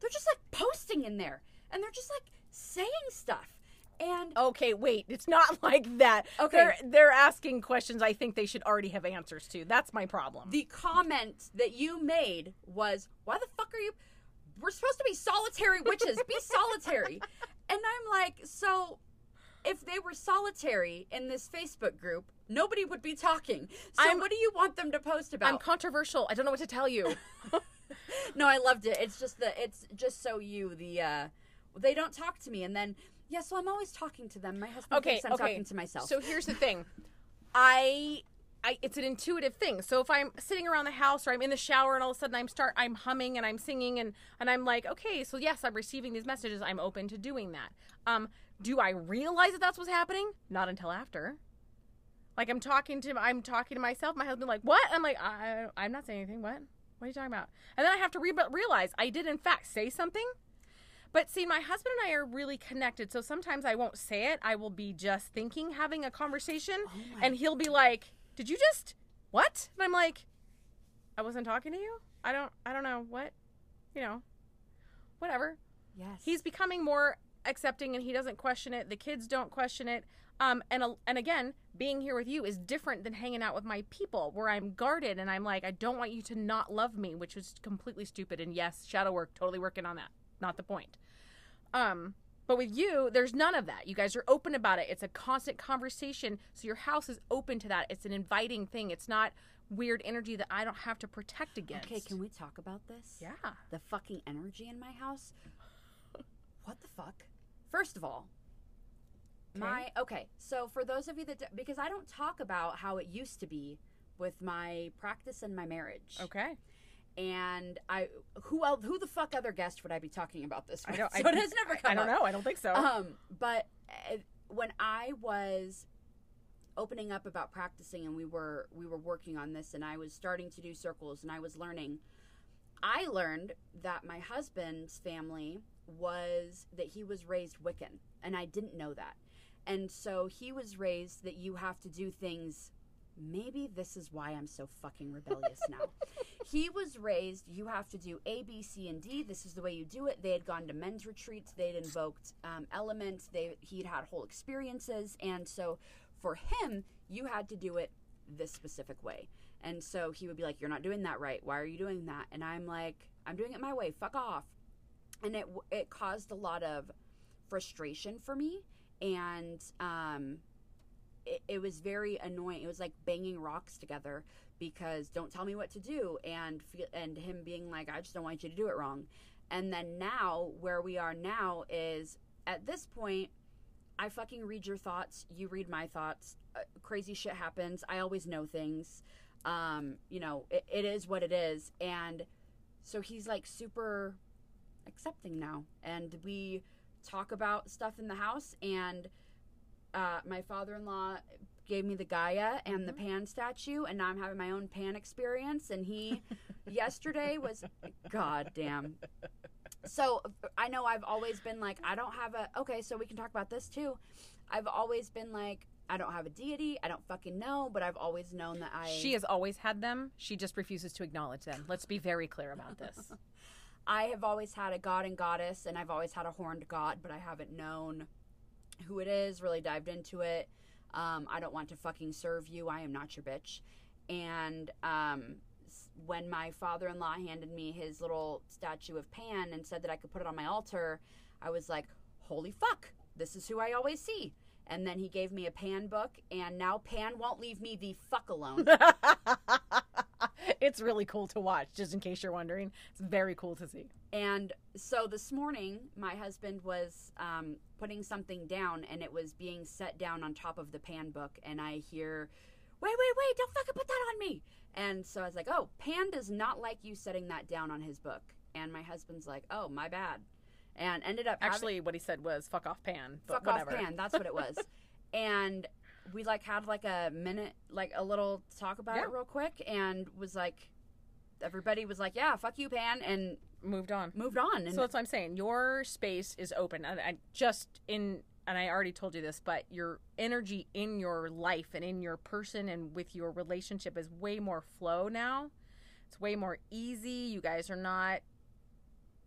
they're just like posting in there, and they're just like saying stuff. And Okay, wait. It's not like that. Okay. They're they're asking questions I think they should already have answers to. That's my problem. the comment that you made was, "Why the fuck are you? We're supposed to be solitary witches. Be solitary." And I'm like, so if they were solitary in this Facebook group, nobody would be talking. So I'm- what do you want them to post about? I'm controversial. I don't know what to tell you. no, I loved it. It's just the it's just so you the uh they don't talk to me and then yeah, so I'm always talking to them. My husband Okay, thinks I'm okay. talking to myself. So here's the thing. I I it's an intuitive thing. So if I'm sitting around the house or I'm in the shower and all of a sudden I'm start I'm humming and I'm singing and and I'm like, okay, so yes, I'm receiving these messages. I'm open to doing that. Um do I realize that that's what's happening? Not until after. Like I'm talking to I'm talking to myself. My husband like, "What?" I'm like, I, "I'm not saying anything. What? What are you talking about?" And then I have to re- realize I did in fact say something. But see, my husband and I are really connected. So sometimes I won't say it. I will be just thinking, having a conversation, and he'll be like, "Did you just what?" And I'm like, "I wasn't talking to you. I don't. I don't know what. You know, whatever." yes. He's becoming more accepting, and he doesn't question it. The kids don't question it. Um, and a- and again, being here with you is different than hanging out with my people, where I'm guarded and I'm like, I don't want you to not love me, which is completely stupid. And yes, shadow work, totally working on that. Not the point. Um, but with you, there's none of that. You guys are open about it. It's a constant conversation. So your house is open to that. It's an inviting thing. It's not weird energy that I don't have to protect against. Okay, can we talk about this? Yeah. The fucking energy in my house. What the fuck? First of all, my okay. So for those of you that because I don't talk about how it used to be with my practice and my marriage. Okay. And I who else, who the fuck other guest would I be talking about this I with? don't. so I, it has never come I don't up. know. I don't think so. Um, but uh, when I was opening up about practicing and we were we were working on this and I was starting to do circles and I was learning I learned that my husband's family was that he was raised Wiccan and I didn't know that. And so he was raised that you have to do things maybe this is why I'm so fucking rebellious now. he was raised you have to do A, B, C, and D. This is the way you do it. They had gone to men's retreats. They'd invoked um, elements. They he'd had whole experiences, and so for him, you had to do it this specific way. And so he would be like, "You're not doing that right. Why are you doing that?" And I'm like, "I'm doing it my way. Fuck off." And it it caused a lot of frustration for me, and um, it, it was very annoying. It was like banging rocks together because don't tell me what to do, and and him being like, "I just don't want you to do it wrong." And then now, where we are now is at this point, I fucking read your thoughts. You read my thoughts. Uh, crazy shit happens. I always know things. Um, you know, it, it is what it is. And so he's like super accepting now. And we talk about stuff in the house. And uh, my father in law gave me the Gaia and the Pan statue. And now I'm having my own Pan experience. And he yesterday was, God damn. So I know I've always been like, I don't have a, okay, so we can talk about this too. I've always been like, I don't have a deity. I don't fucking know, but I've always known that I. She has always had them. She just refuses to acknowledge them. Let's be very clear about this. I have always had a god and goddess, and I've always had a horned god, but I haven't known who it is, really dived into it. Um, I don't want to fucking serve you. I am not your bitch. And um, when my father in law handed me his little statue of Pan and said that I could put it on my altar, I was like, holy fuck, this is who I always see. And then he gave me a Pan book, and now Pan won't leave me the fuck alone. it's really cool to watch, just in case you're wondering. It's very cool to see. And so this morning, my husband was um, putting something down, and it was being set down on top of the pan book. And I hear, "Wait, wait, wait! Don't fucking put that on me!" And so I was like, "Oh, Pan does not like you setting that down on his book." And my husband's like, "Oh, my bad," and ended up having- Actually, what he said was "fuck off, Pan." But fuck whatever. off pan that's what it was and we like had like a minute like a little talk about Yeah. it real quick and was like everybody was like yeah fuck you pan and Moved on. moved on and So that's what I'm saying. Your space is open, and I just in. And I already told you this, but your energy in your life and in your person and with your relationship is way more flow now. It's way more easy. You guys are not.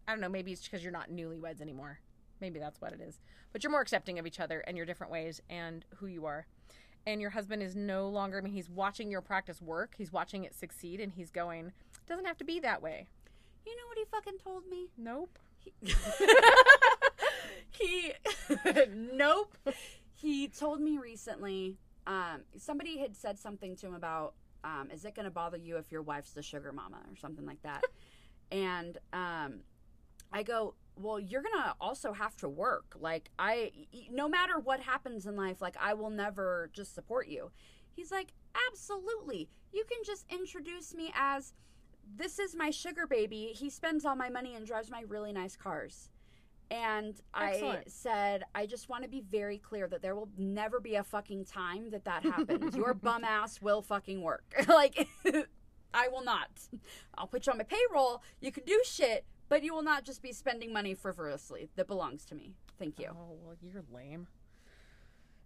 I don't know. Maybe it's because you're not newlyweds anymore. Maybe that's what it is. But you're more accepting of each other and your different ways and who you are. And your husband is no longer. I mean, he's watching your practice work. He's watching it succeed, and he's going. Doesn't have to be that way. you know what he fucking told me Nope. he nope he told me recently um, somebody had said something to him about um, is it going to bother you if your wife's the sugar mama or something like that And um, I go, well, you're going to also have to work. Like, I, no matter what happens in life, like, I will never just support you. He's like, absolutely. You can just introduce me as this is my sugar baby. He spends all my money and drives my really nice cars. And I said, I just want to be very clear that there will never be a fucking time that that happens. Your bum ass will fucking work. like, I will not. I'll put you on my payroll. You can do shit, but you will not just be spending money frivolously that belongs to me. Thank you. Oh well, you're lame.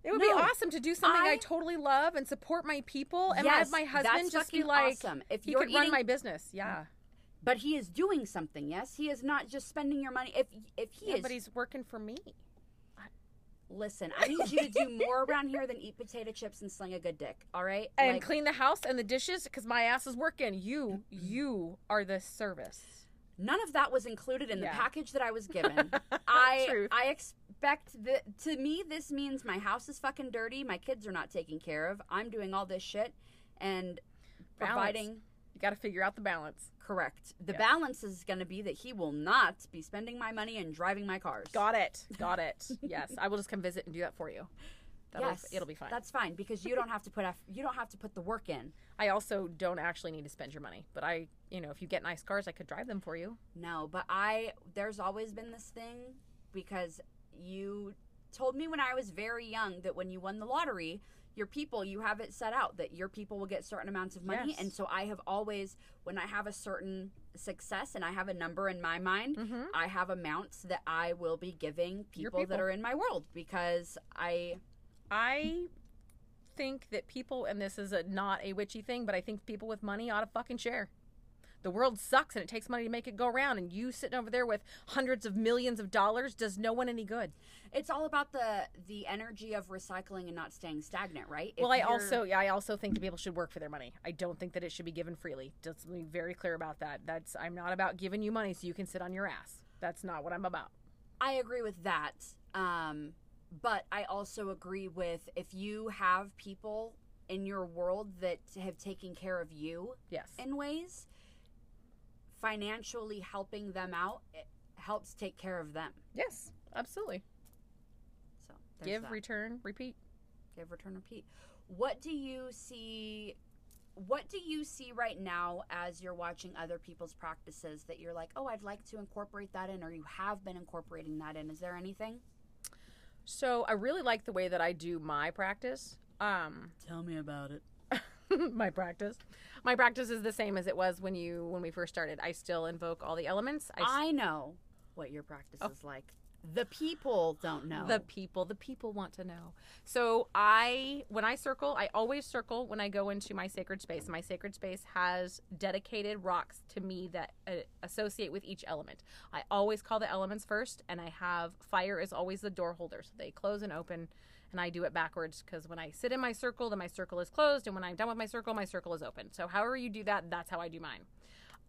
It would be awesome to do something I, I- totly love and support my people, and Yes, have my husband just be like, awesome. If he you're could run my business. Yeah, But he is doing something. Yes, he is not just spending your money. If if he yeah is, but he's working for me. listen. I need you to do more around here than eat potato chips and sling a good dick. All right, And Like, clean the house and the dishes because my ass is working. You, mm-hmm. you are the service. None of that was included in the package that I was given. I Truth. I expect that to me this means my house is fucking dirty, my kids are not taken care of. I'm doing all this shit and Balance. providing You got to figure out the balance. correct. The Yeah. balance is going to be that he will not be spending my money and driving my cars. Got it. Got it. yes, I will just come visit and do that for you. That'll, yes, it'll be fine. That's fine because you don't have to put eff- you don't have to put the work in. I also don't actually need to spend your money, but I, you know, if you get nice cars, I could drive them for you. No, but I there's always been this thing because you told me when I was very young that when you won the lottery, your people you have it set out that your people will get certain amounts of money Yes. and so I have always when I have a certain success and I have a number in my mind, Mm-hmm. I have amounts that I will be giving Your people, that are in my world because I I think that people, and this is a not a witchy thing, but I think people with money ought to fucking share. The world sucks and it takes money to make it go around, and you sitting over there with hundreds of millions of dollars does no one any good. it's all about the the energy of recycling and not staying stagnant, right? If well, I you're- also, yeah, I also think that people should work for their money. I don't think that it should be given freely. Just be very clear about that. That's I'm not about giving you money so you can sit on your ass. That's not what I'm about. I agree with that. Um, but I also agree with if you have people in your world that have taken care of you Yes. in ways, financially helping them out it helps take care of them. yes, absolutely. So Give, that. return, repeat. give, return, repeat. What do you see? What do you see right now as you're watching other people's practices that you're like, oh, I'd like to incorporate that in, or you have been incorporating that in? Is there anything? So I really like the way that I do my practice. Um, Tell me about it. my practice. My practice is the same as it was when you when we first started. I still invoke all the elements. I, s- I know what your practice is like. The people don't know. the people, the people want to know. So I when I circle, I always circle when I go into my sacred space. My sacred space has dedicated rocks to me that uh, associate with each element. I always call the elements first and I have fire is always the door holder. So they close and open and I do it backwards because when I sit in my circle, then my circle is closed, and when I'm done with my circle, my circle is open. So however you do that, that's how I do mine.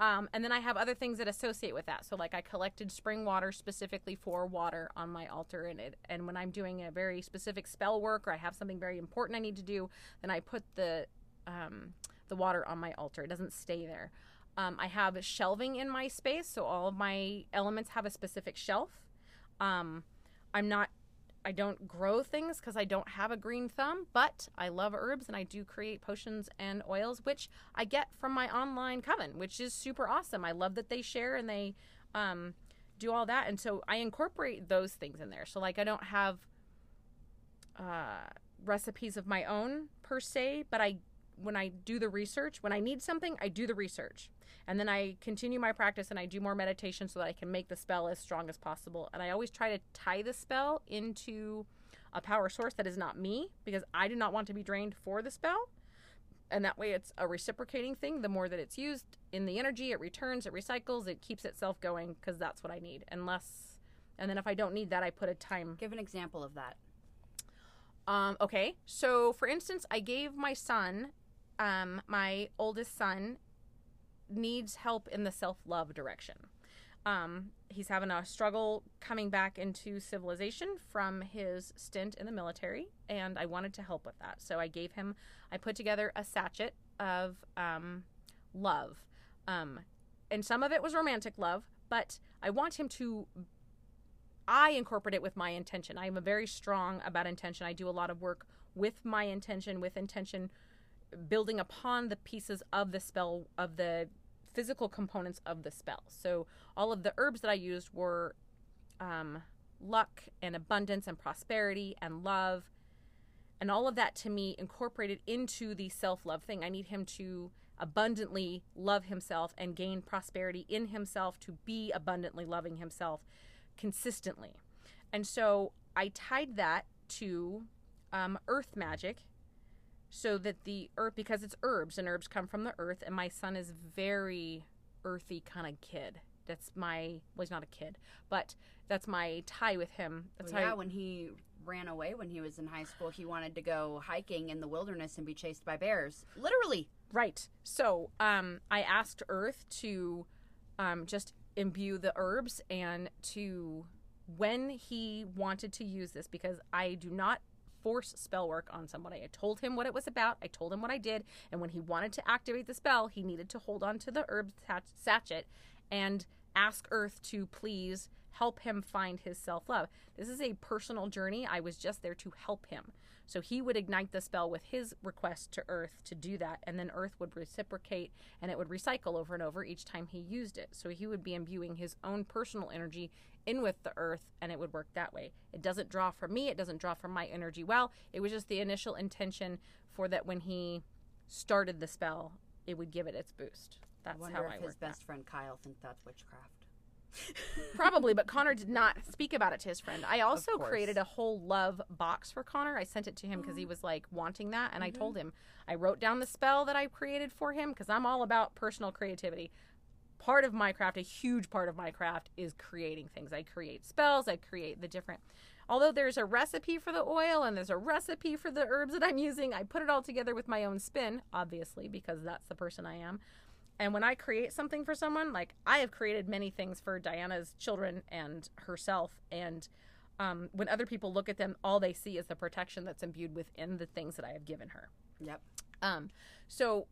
Um, and then I have other things that associate with that. So like I collected spring water specifically for water on my altar, and it and when I'm doing a very specific spell work or I have something very important I need to do, then I put the um, the water on my altar. It doesn't stay there. Um, I have shelving in my space, so all of my elements have a specific shelf. Um, I'm not I don't grow things because I don't have a green thumb, but I love herbs and I do create potions and oils, which I get from my online coven, which is super awesome. I love that they share and they um, do all that. And so I incorporate those things in there. So, like, I don't have uh, recipes of my own per se, but I when I do the research, when I need something, I do the research. And then I continue my practice and I do more meditation so that I can make the spell as strong as possible. And I always try to tie the spell into a power source that is not me because I do not want to be drained for the spell. And that way it's a reciprocating thing. The more that it's used in the energy, it returns, it recycles, it keeps itself going because that's what I need. Unless, and then if I don't need that, I put a time Give an example of that. um, okay. So, for instance, I gave my son, um, my oldest son, needs help in the self love direction. Um, he's having a struggle coming back into civilization from his stint in the military, and I wanted to help with that. So I gave him, I put together a sachet of um, love. Um, and some of it was romantic love, but I want him to I incorporate it with my intention. I am a very strong about intention. I do a lot of work with my intention, with intention building upon the pieces of the spell of the physical components of the spell. So all of the herbs that I used were um, luck and abundance and prosperity and love and all of that to me incorporated into the self-love thing. I need him to abundantly love himself and gain prosperity in himself to be abundantly loving himself consistently. And so I tied that to um, earth magic so that the earth, because it's herbs and herbs come from the earth, and my son is very earthy kind of kid. That's my, well, he's not a kid, but that's my tie with him. That's Well, how yeah, I- when he ran away when he was in high school, he wanted to go hiking in the wilderness and be chased by bears. Literally. Right. So um, I asked Earth to um, just imbue the herbs and to, when he wanted to use this, because I do not force spell work on somebody. I told him what it was about. I told him what I did. And when he wanted to activate the spell, he needed to hold on to the herb sach- sachet and ask Earth to please help him find his self love. This is a personal journey. I was just there to help him. So he would ignite the spell with his request to Earth to do that, and then Earth would reciprocate and it would recycle over and over each time he used it. So he would be imbuing his own personal energy in with the Earth, and it would work that way. It doesn't draw from me, it doesn't draw from my energy well. It was just the initial intention for that when he started the spell, it would give it its boost. That's I wonder how if I his work that. best friend Kyle thinks that's witchcraft. Probably, but Connor did not speak about it to his friend. I also created a whole love box for Connor. I sent it to him because he mm-hmm. was like wanting that, and I mm-hmm. told him I wrote down the spell that I created for him because I'm all about personal creativity. Part of my craft, a huge part of my craft, is creating things. I create spells. I create the different. Although there's a recipe for the oil and there's a recipe for the herbs that I'm using, I put it all together with my own spin, obviously, because that's the person I am. And when I create something for someone, like I have created many things for Dianna's children and herself, and um, when other people look at them, all they see is the protection that's imbued within the things that I have given her. Yep. Um, so,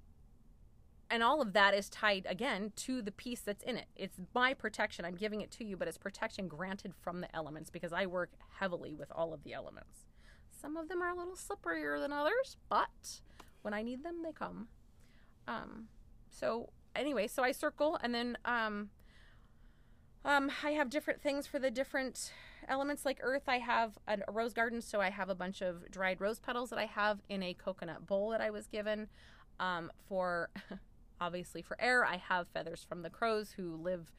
and all of that is tied again to the piece that's in it. It's my protection. I'm giving it to you, but it's protection granted from the elements because I work heavily with all of the elements. Some of them are a little slipperier than others, but when I need them, they come. Um, so anyway, so I circle and then um, um, I have different things for the different elements like earth. I have a, rose garden, so I have a bunch of dried rose petals that I have in a coconut bowl that I was given. Um, for obviously for air, I have feathers from the crows who live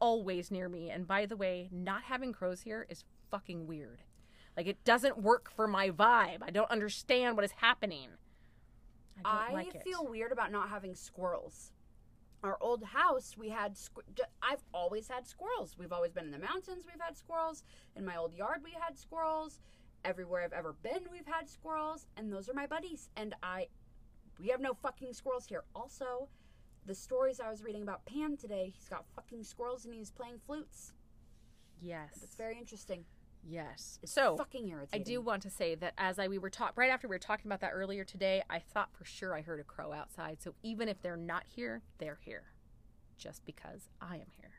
always near me. And by the way, not having crows here is fucking weird. Like it doesn't work for my vibe. I don't understand what is happening. I I like feel weird about not having squirrels. Our old house, we had. Squ- I've always had squirrels. We've always been in the mountains. We've had squirrels. In my old yard, we had squirrels. Everywhere I've ever been, we've had squirrels, and those are my buddies. And I, we have no fucking squirrels here. Also, the stories I was reading about Pan today, he's got fucking squirrels and he's playing flutes. yes. It's very interesting. Yes. It's so fucking irritating. I do want to say that as I we were talk right after we were talking about that earlier today, I thought for sure I heard a crow outside. So even if they're not here, they're here, just because I am here,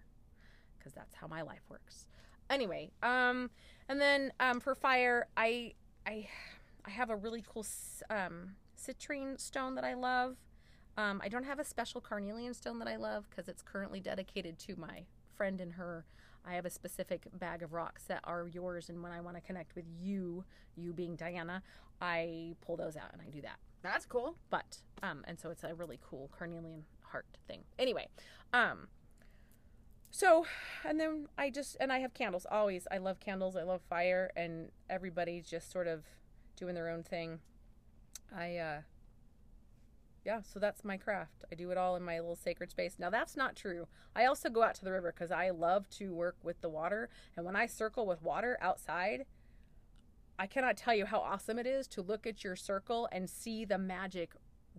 because that's how my life works. Anyway, um, and then um, for fire, I I I have a really cool um citrine stone that I love. Um, I don't have a special carnelian stone that I love because it's currently dedicated to my friend and her. I have a specific bag of rocks that are yours, and when I want to connect with you, you being Dianna, I pull those out and I do that. That's cool. But um, and so it's a really cool carnelian heart thing. Anyway, um, so and then I just and I have candles always. I love candles. I love fire, and everybody's just sort of doing their own thing. I uh, yeah, so that's my craft. I do it all in my little sacred space. Now that's not true. I also go out to the river because I love to work with the water, and when I circle with water outside. I cannot tell you how awesome it is to look at your circle and see the magic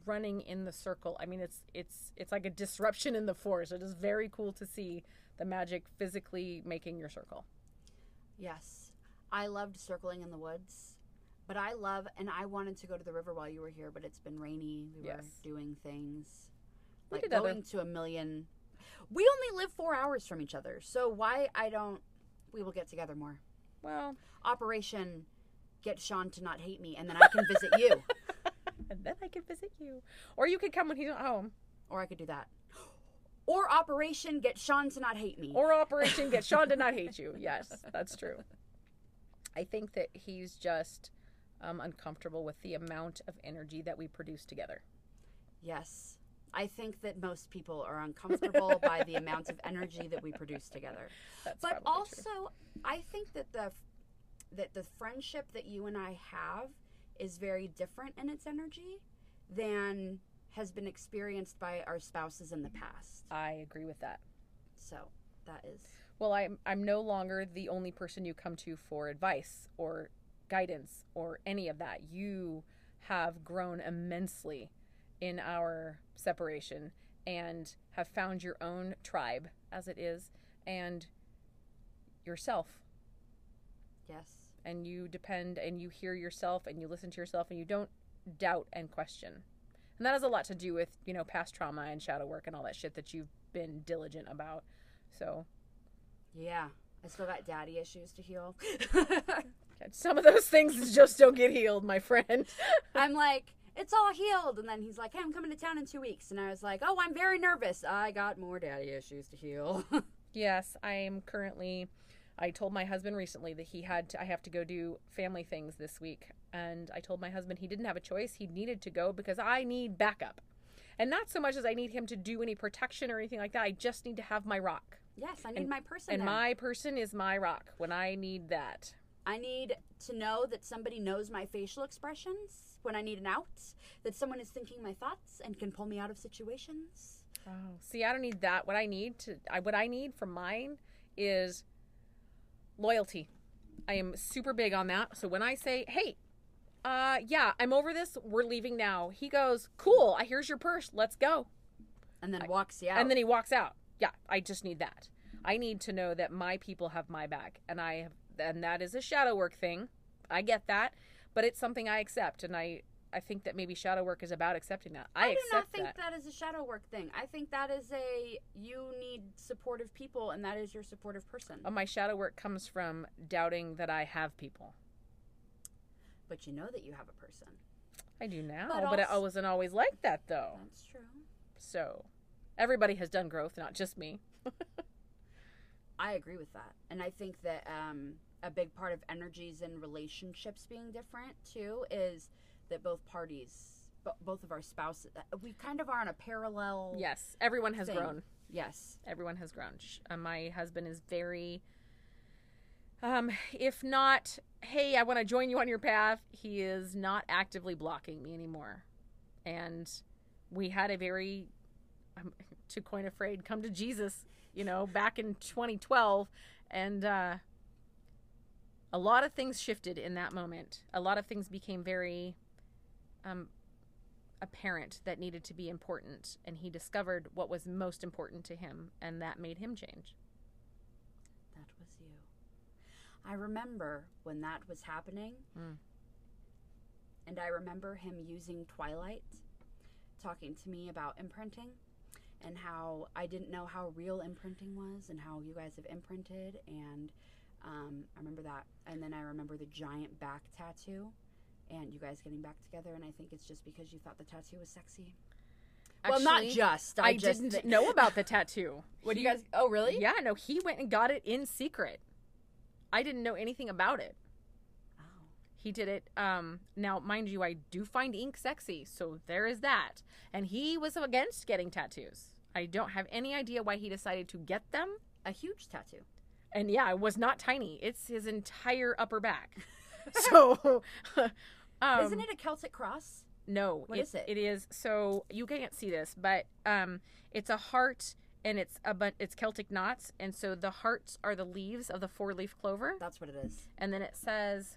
running in the circle. I mean, it's it's it's like a disruption in the force. It is very cool to see the magic physically making your circle. Yes. I loved circling in the woods. But I love, and I wanted to go to the river while you were here, but it's been rainy. We were doing things. We Like did other- going to a million. We only live four hours from each other, so why I don't? We will get together more. Well, Operation Get Sean to not hate me, and then I can visit you, and then I can visit you, or you could come when he's at home, or I could do that. Or Operation Get Sean to not hate me. or Operation Get Sean to not hate you. Yes, that's true. I think that he's just um, uncomfortable with the amount of energy that we produce together. yes, I think that most people are uncomfortable by the amount of energy that we produce together. That's but also true. i think that the that the friendship that you and i have is very different in its energy than has been experienced by our spouses in the past I agree with that. so that is Well, I'm I'm no longer the only person you come to for advice or guidance or any of that. You have grown immensely in our separation and have found your own tribe as it is and yourself yes and you depend and you hear yourself and you listen to yourself and you don't doubt and question. And that has a lot to do with, you know, past trauma and shadow work and all that shit that you've been diligent about. So, yeah i still got daddy issues to heal some of those things just don't get healed, my friend. i'm like it's all healed and then he's like hey i'm coming to town in two weeks and i was like oh i'm very nervous i got more daddy issues to heal yes, I am currently I told my husband recently that he had to I have to go do family things this week and I told my husband he didn't have a choice. He needed to go because I need backup. And not so much as I need him to do any protection or anything like that. I just need to have my rock. yes i need And- my person And then. my person is my rock when I need that. I need to know that somebody knows my facial expressions when I need an out, that someone is thinking my thoughts and can pull me out of situations. Oh, see, I don't need that. What I need to, I, what I need from mine is loyalty. I am super big on that. So when I say, "Hey, uh, yeah, I'm over this. We're leaving now," he goes, "Cool. I here's your purse. Let's go." And then walks you out. And then he walks out. Yeah, I just need that. I need to know that my people have my back, and I have, and that is a shadow work thing. I get that, but it's something I accept, and I, I think that maybe shadow work is about accepting that. I, I do not think that. that is a shadow work thing. I think that is a you need supportive people and that is your supportive person. Uh, my shadow work comes from doubting that I have people. but you know that you have a person. I do now, But but, it also- wasn't always like that though. That's true. So, everybody has done growth, not just me. I agree with that. And I think that um, a big part of energies and relationships being different too is that both parties, bo- both of our spouses, uh, we kind of are on a parallel. Yes, everyone has Thing. grown. Yes. Everyone has grown. Uh, my husband is very, um, if not, hey, I want to join you on your path. He is not actively blocking me anymore, and we had a very, um, to coin a phrase, come to Jesus. You know, back in 2012, and uh, a lot of things shifted in that moment. A lot of things became very um, apparent that needed to be important, and he discovered what was most important to him, and that made him change. That was you. I remember when that was happening, Mm. and I remember him using Twilight, talking to me about imprinting, and how I didn't know how real imprinting was, and how you guys have imprinted, and um, I remember that. And then I remember the giant back tattoo, and you guys getting back together, and I think it's just because you thought the tattoo was sexy. well, not just. I, I, just didn't thi- know about the tattoo. What do you guys? Oh, really? Yeah, no, he went and got it in secret. I didn't know anything about it. He did it. Um, now, mind you, I do find ink sexy, so there is that. And he was against getting tattoos. I don't have any idea why he decided to get them. A huge tattoo. And yeah, it was not tiny. It's his entire upper back. so, um, Isn't it a Celtic cross? No, What it, is it? It is so you can't see this, but um, it's a heart and it's a but it's Celtic knots, and so the hearts are the leaves of the four leaf clover, That's what it is. and then it says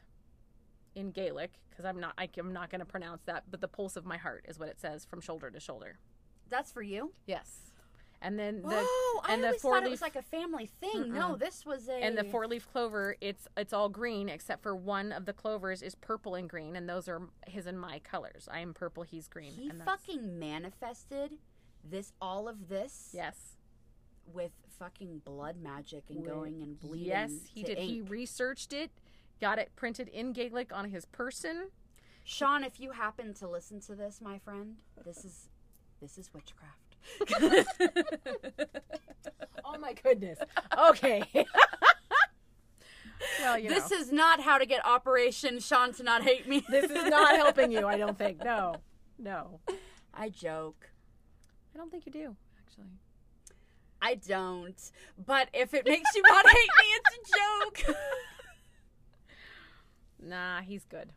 in Gaelic because I'm not I, am not going to pronounce that, but the pulse of my heart is what it says from shoulder to shoulder. That's for you. Yes, and then the oh, I the always four thought it was like a family thing. No, this was a. and the four leaf clover it's it's all green except for one of the clovers is purple and green, and those are his and my colors. I am purple, he's green. He and fucking manifested this, all of this. yes. with fucking blood magic and going and bleeding. Yes, he did. He researched it, got it printed in Gaelic on his person. Sean, if you happen to listen to this, my friend, this is this is witchcraft. Oh my goodness. Okay. well, you this know, is not how to get Operation Sean to not hate me. this is not helping you. I don't think. No, no. I joke. I don't think you do. Actually. I don't. But if it makes you not hate me, it's a joke. Nah, he's good.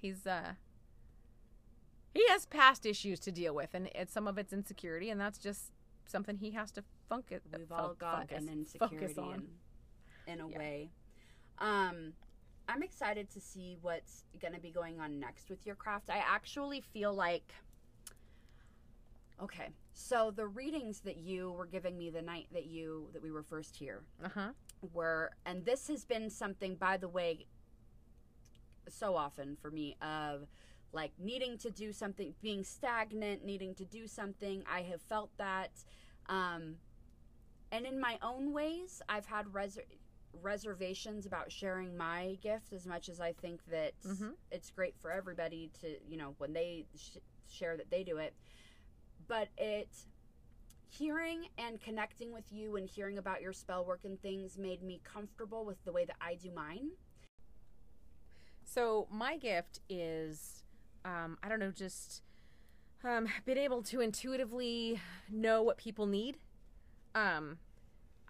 He's uh. He has past issues to deal with, and it's some of it's insecurity, and that's just something he has to funk it. We've all got focus- an insecurity in, in a Yeah. way. Um, I'm excited to see what's going to be going on next with your craft. I actually feel like. Okay, so the readings that you were giving me the night that you that we were first here Uh huh. were, and this has been something, by the way, so often for me of like needing to do something, being stagnant, needing to do something. I have felt that. Um, and in my own ways, I've had res- reservations about sharing my gift as much as I think that Mhm. it's great for everybody to, you know, when they sh- share that they do it. But it, hearing and connecting with you and hearing about your spell work and things made me comfortable with the way that I do mine. So my gift is, um, I don't know, just um, being able to intuitively know what people need. Um,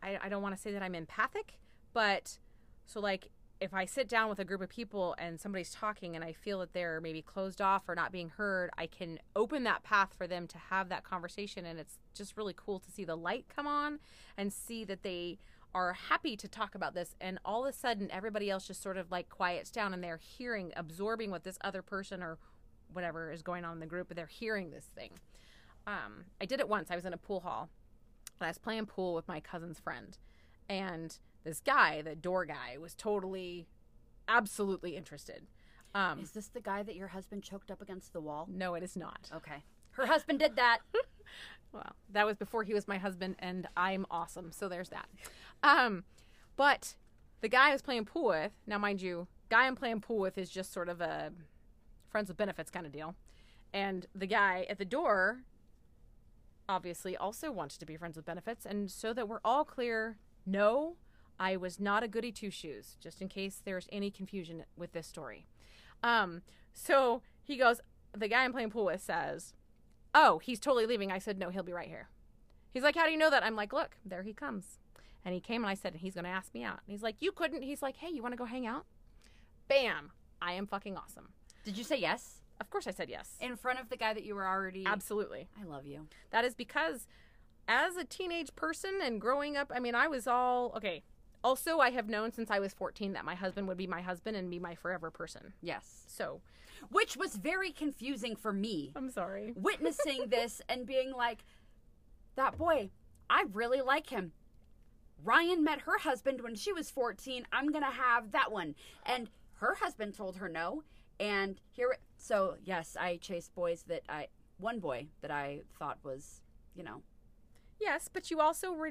I, I don't want to say that I'm empathic, but so like if I sit down with a group of people and somebody's talking and I feel that they're maybe closed off or not being heard, I can open that path for them to have that conversation. And it's just really cool to see the light come on and see that they are happy to talk about this. And all of a sudden, everybody else just sort of like quiets down and they're hearing, absorbing what this other person or whatever is going on in the group, but they're hearing this thing. Um, I did it once. I was in a pool hall and I was playing pool with my cousin's friend. And this guy, the door guy, was totally, absolutely interested. Um, Is this the guy that your husband choked up against the wall? no, it is not. Okay. Her husband did that. Well, that was before he was my husband, and I'm awesome. So there's that. Um, but the guy I was playing pool with, now mind you, guy I'm playing pool with is just sort of a friends with benefits kind of deal. And the guy at the door obviously also wanted to be friends with benefits. And so that we're all clear, no, I was not a goody two shoes, just in case there's any confusion with this story. Um, so he goes, the guy I'm playing pool with says, Oh, he's totally leaving. I said, No, he'll be right here. He's like, How do you know that? I'm like, Look, there he comes. And he came and I said, He's going to ask me out. And he's like, You couldn't. He's like, Hey, you want to go hang out? Bam. I am fucking awesome. Did you say yes? Of course I said yes. In front of the guy that you were already. Absolutely. I love you. That is because as a teenage person and growing up, I mean, I was all okay. Also, I have known since I was 14 that my husband would be my husband and be my forever person. Yes. So, Which was very confusing for me. I'm sorry. Witnessing this and being like, that boy, I really like him. Ryan met her husband when she was 14. I'm going to have that one. And her husband told her no. And here, so yes, I chased boys that I, one boy that I thought was, you know, Yes, but you also were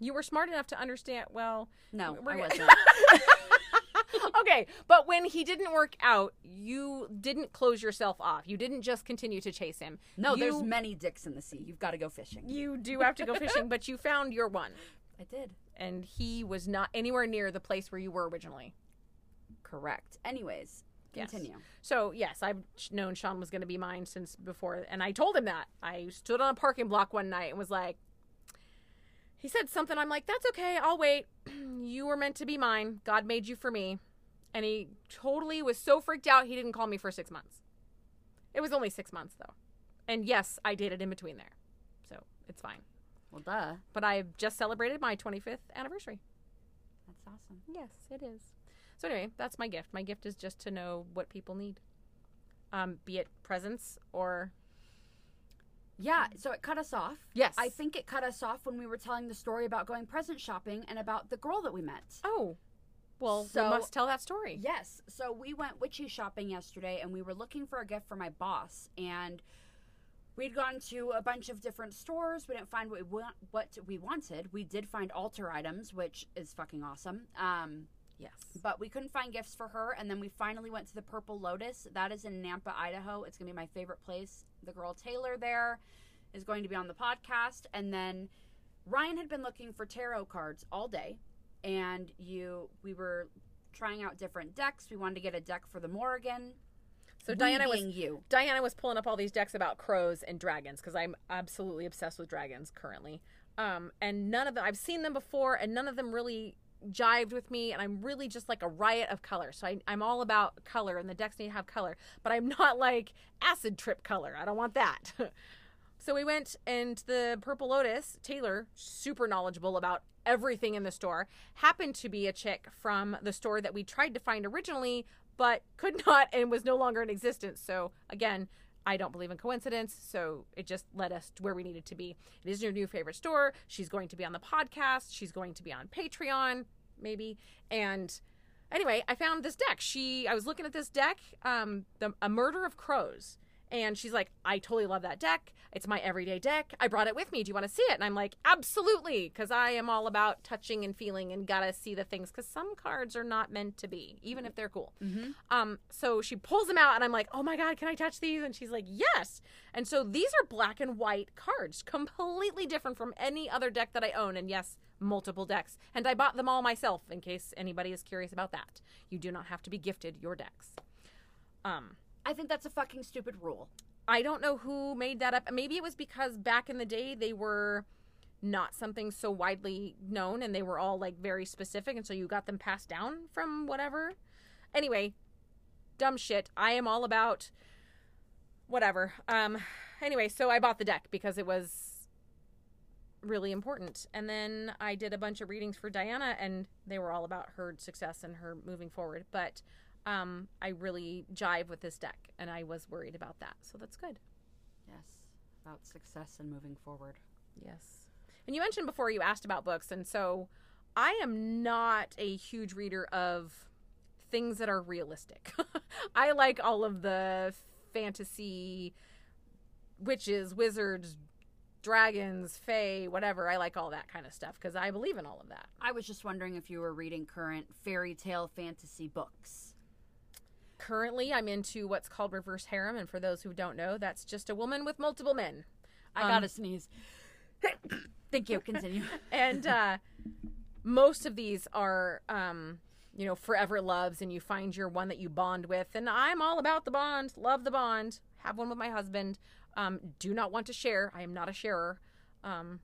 you were smart enough to understand, well, no, I wasn't. okay, but when he didn't work out, you didn't close yourself off. You didn't just continue to chase him. No, you, there's many dicks in the sea. You've got to go fishing. you do have to go fishing, but you found your one, I did. and he was not anywhere near the place where you were originally. Correct. Anyways, Yes. continue. So yes, I've known Sean was going to be mine since before, and I told him that. I stood on a parking block one night and was like, he said something. I'm like, that's okay. I'll wait. you were meant to be mine. God made you for me. And he totally was so freaked out he didn't call me for six months. It was only six months though, and yes, I dated in between there, so it's fine. Well, duh. But I just celebrated my 25th anniversary. That's awesome. Yes, it is. So anyway, that's my gift. My gift is just to know what people need, um, be it presents or Yeah, so it cut us off. yes. I think it cut us off when we were telling the story about going present shopping and about the girl that we met. Oh, well, So- we must tell that story. Yes. So we went witchy shopping yesterday and we were looking for a gift for my boss and we'd gone to a bunch of different stores. We didn't find what we want, what we wanted. We did find altar items, which is fucking awesome. Um, Yes. but we couldn't find gifts for her, and then we finally went to the Purple Lotus. That is in Nampa, Idaho. It's gonna be my favorite place. The girl Taylor there is going to be on the podcast, and then Ryan had been looking for tarot cards all day, and you we were trying out different decks. We wanted to get a deck for the Morrigan. So We Dianna was you. Dianna was pulling up all these decks about crows and dragons because I'm absolutely obsessed with dragons currently. Um, and none of them I've seen them before, and none of them really jived with me. And I'm really just like a riot of color. So I, I'm all about color, and the decks need to have color. But I'm not like acid trip color. I don't want that. so we went, and the Purple Lotus Taylor, super knowledgeable about everything in the store, happened to be a chick from the store that we tried to find originally, but could not and was no longer in existence. So again, I don't believe in coincidence, so it just led us to where we needed to be. It is your new favorite store. She's going to be on the podcast. She's going to be on Patreon, maybe. And anyway, I found this deck. She, I was looking at this deck, um, the a Murder of Crows, and she's like, "I totally love that deck. It's my everyday deck. I brought it with me. Do you want to see it?" And I'm like, "Absolutely," because I am all about touching and feeling and gotta see the things. Because some cards are not meant to be, even if they're cool. Mm-hmm. Um, so she pulls them out, and I'm like, "Oh my god, can I touch these?" And she's like, "Yes." And so these are black and white cards, completely different from any other deck that I own. And yes, multiple decks. And I bought them all myself, in case anybody is curious about that. You do not have to be gifted your decks. Um, I think that's a fucking stupid rule. I don't know who made that up. Maybe it was because back in the day they were not something so widely known and they were all like very specific and so you got them passed down from whatever. Anyway, dumb shit. I am all about whatever. Um anyway, so I bought the deck because it was really important. And then I did a bunch of readings for Dianna and they were all about her success and her moving forward. But um, I really jive with this deck, and I was worried about that. So that's good. Yes, about success and moving forward. Yes. And you mentioned before you asked about books, and so I am not a huge reader of things that are realistic. I like all of the fantasy witches, wizards, dragons, fae, whatever. I like all that kind of stuff because I believe in all of that. I was just wondering if you were reading current fairy tale fantasy books. Currently, I'm into what's called reverse harem, and for those who don't know, that's just a woman with multiple men. I Um, gotta sneeze. Thank you. Continue. and uh, most of these are um, you know forever loves and you find your one that you bond with and i'm all about the bond love the bond have one with my husband um, do not want to share i am not a sharer um,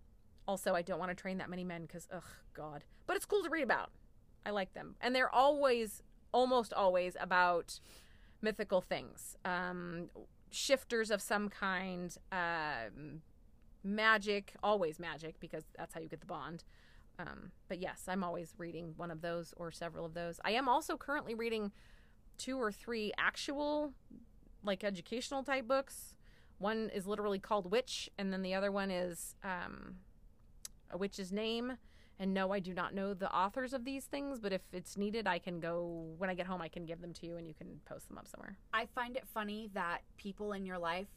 also i don't want to train that many men because ugh god but it's cool to read about i like them and they're always almost always about mythical things um, shifters of some kind um, magic always magic because that's how you get the bond. Um, but yes i'm always reading one of those or several of those. I am also currently reading two or three actual like educational type books. One is literally called witch and then the other one is um, a witch's name and no i do not know the authors of these things but if it's needed i can go when i get home i can give them to you and you can post them up somewhere. I find it funny that people in your life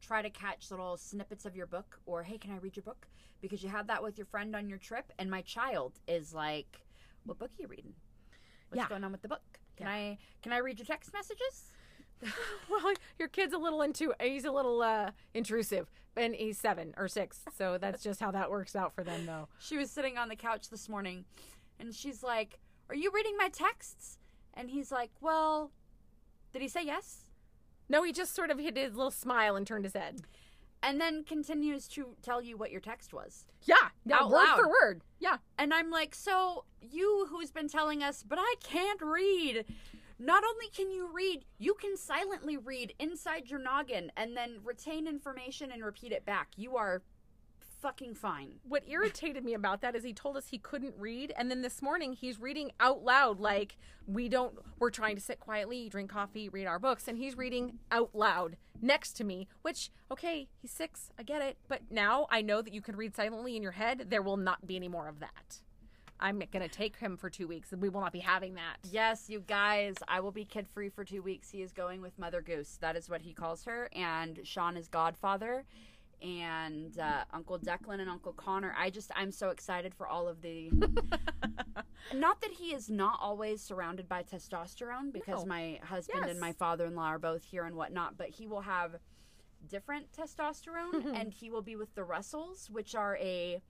try to catch little snippets of your book or hey can i read your book? Because you had that with your friend on your trip and my child is like what book are you reading? What's Yeah. going on with the book? Can Yeah. i can i read your text messages well your kid's a little into he's a little uh intrusive and he's seven or six so that's just how that works out for them though. She was sitting on the couch this morning and she's like are you reading my texts? And he's like well did he say yes? No he just sort of hit his little smile and turned his head. And then continues to tell you what your text was. Yeah yeah Out word loud. for word. Yeah. And I'm like, so you who's been telling us, but I can't read. Not only can you read, you can silently read inside your noggin and then retain information and repeat it back. You are fucking fine. what irritated me about that is he told us he couldn't read and then this morning he's reading out loud like we don't we're trying to sit quietly drink coffee read our books and he's reading out loud next to me which okay he's six i get it but now i know that you can read silently in your head there will not be any more of that I'm gonna take him for two weeks, and we will not be having that. Yes, you guys, I will be kid free for two weeks. He is going with Mother Goose. That is what he calls her. And Sean is godfather. And uh, Uncle Declan and Uncle Connor. I just, I'm so excited for all of the. not that he is not always surrounded by testosterone, because No. my husband Yes. and my father in law are both here and whatnot, but he will have different testosterone and he will be with the Russells, which are a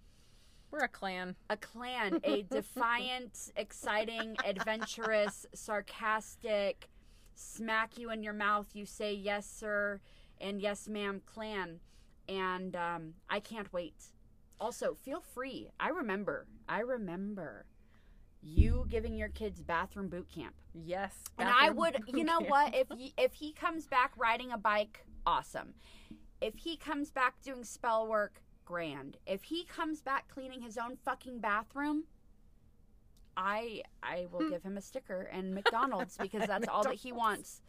We're a clan. a clan, a defiant, exciting, adventurous, sarcastic, smack you in your mouth, you say yes, sir, and yes, ma'am clan. And um, I can't wait. Also, feel free. I remember, I remember you giving your kids bathroom boot camp. Yes. And I would, you know boot what? If he, if he comes back riding a bike, awesome. If he comes back doing spell work, grand. If he comes back cleaning his own fucking bathroom, I I will give him a sticker and McDonald's because that's all that he wants.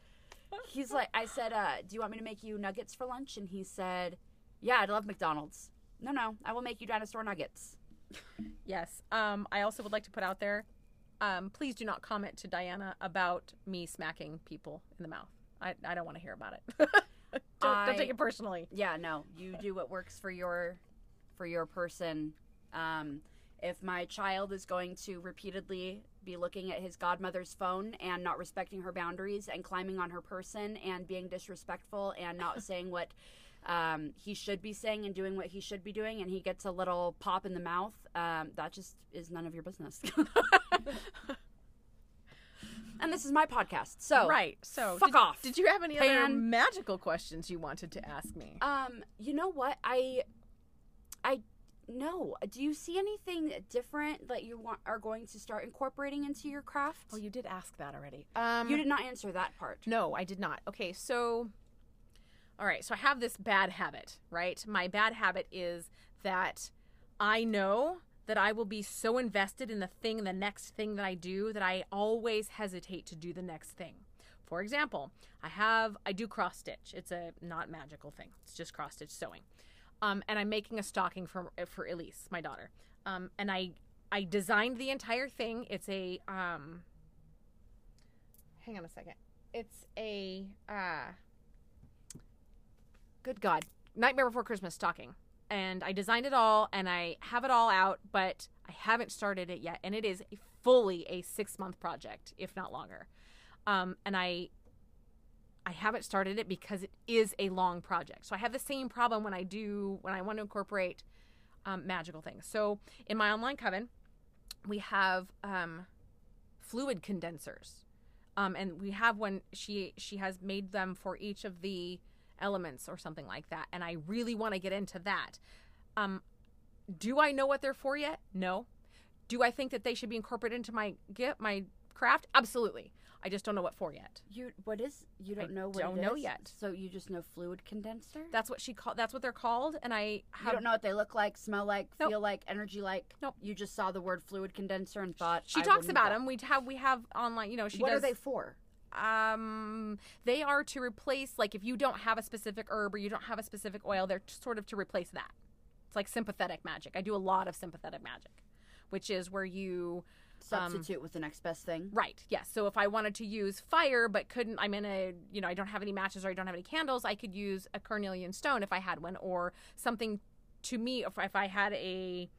He's like, I said, uh, "Do you want me to make you nuggets for lunch?" And he said, "Yeah, I'd love McDonald's." No, no, I will make you dinosaur nuggets. Yes. Um, I also would like to put out there, um, please do not comment to Dianna about me smacking people in the mouth. I, I don't want to hear about it. don't, I- don't take it personally. Yeah, no, you do what works for your for your person. Um, if my child is going to repeatedly be looking at his godmother's phone and not respecting her boundaries and climbing on her person and being disrespectful and not saying what um, he should be saying and doing what he should be doing, and he gets a little pop in the mouth, um, that just is none of your business. and this is my podcast, so right. So fuck did, off. Did you have any other magical questions you wanted to ask me? Um, you know what? I I no. Do you see anything different that you want are going to start incorporating into your craft? oh, you did ask that already. Um, you did not answer that part. No, I did not. Okay, so all right, so I have this bad habit, right? My bad habit is that I know that I will be so invested in the thing, the next thing that I do, that I always hesitate to do the next thing. For example, I have I do cross stitch. It's a not magical thing. It's just cross stitch sewing. Um, and I'm making a stocking for for Elise, my daughter. Um, and I I designed the entire thing. It's a um, hang on a second. It's a uh, good God, Nightmare Before Christmas stocking. And I designed it all, and I have it all out, but I haven't started it yet. And it is fully a six month project, if not longer. Um, and I I haven't started it because it is a long project. So I have the same problem when I do when I want to incorporate um, magical things. So in my online coven, we have um, fluid condensers, um, and we have one. She she has made them for each of the elements or something like that. And I really want to get into that. Um, do I know what they're for yet? No. Do I think that they should be incorporated into my gift, my craft? Absolutely. I just don't know what for yet. You what is you don't I know what don't know is? yet. So you just know fluid condenser? That's what she called. That's what they're called. And I you don't know what they look like, smell like, Nope. feel like, energy like. Nope. You just saw the word fluid condenser and thought She talks about them. We have we have online. You know, she what does. are they for? um they are to replace like if you don't have a specific herb or you don't have a specific oil they're sort of to replace that it's like sympathetic magic i do a lot of sympathetic magic which is where you Substitute with the next best thing. right yes so if i wanted to use fire but couldn't i'm in a you know i don't have any matches or i don't have any candles i could use a carnelian stone if i had one or something to me if, if i had a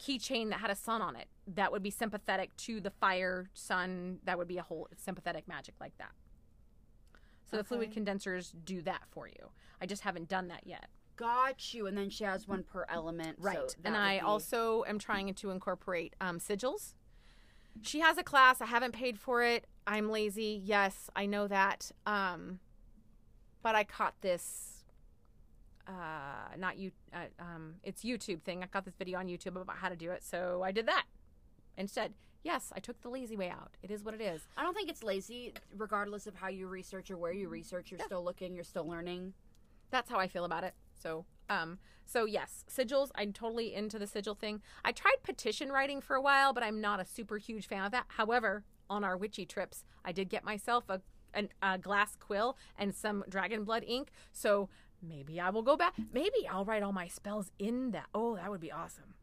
keychain that had a sun on it that would be sympathetic to the fire sun that would be a whole sympathetic magic like that so the fluid condensers do that for you i just haven't done that yet Got you. And then she has one per element. right that and i be- also am trying to incorporate um, sigils she has a class. I haven't paid for it. I'm lazy. Yes i know that. Um, but i caught this uh, not you uh, um, it's youtube thing. I got this video on youtube about how to do it so i did that instead. Yes i took the lazy way out. It is what it is. I don't think it's lazy, regardless of how you research or where you research. You're still looking. You're still learning. that's how I feel about it. So, um, so yes, sigils. I'm totally into the sigil thing. I tried petition writing for a while, but I'm not a super huge fan of that. However, on our witchy trips, I did get myself a an, a glass quill and some dragon blood ink. So maybe I will go back. Maybe I'll write all my spells in that. Oh, that would be awesome.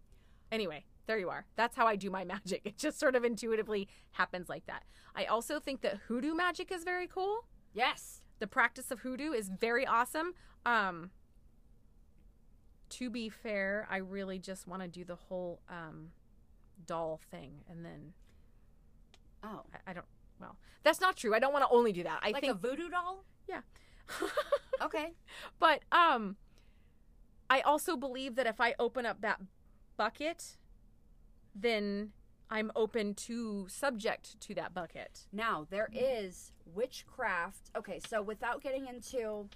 Anyway, there you are. That's how I do my magic. It just sort of intuitively happens like that. I also think that hoodoo magic is very cool. Yes. The practice of hoodoo is very awesome. Um to be fair, I really just want to do the whole um doll thing and then Oh. I, I don't well, that's not true. I don't want to only do that. I like think a voodoo doll? yeah. Okay. But um I also believe that if I open up that bucket, then I'm open to subject to that bucket. Now, there is witchcraft. Okay, so without getting into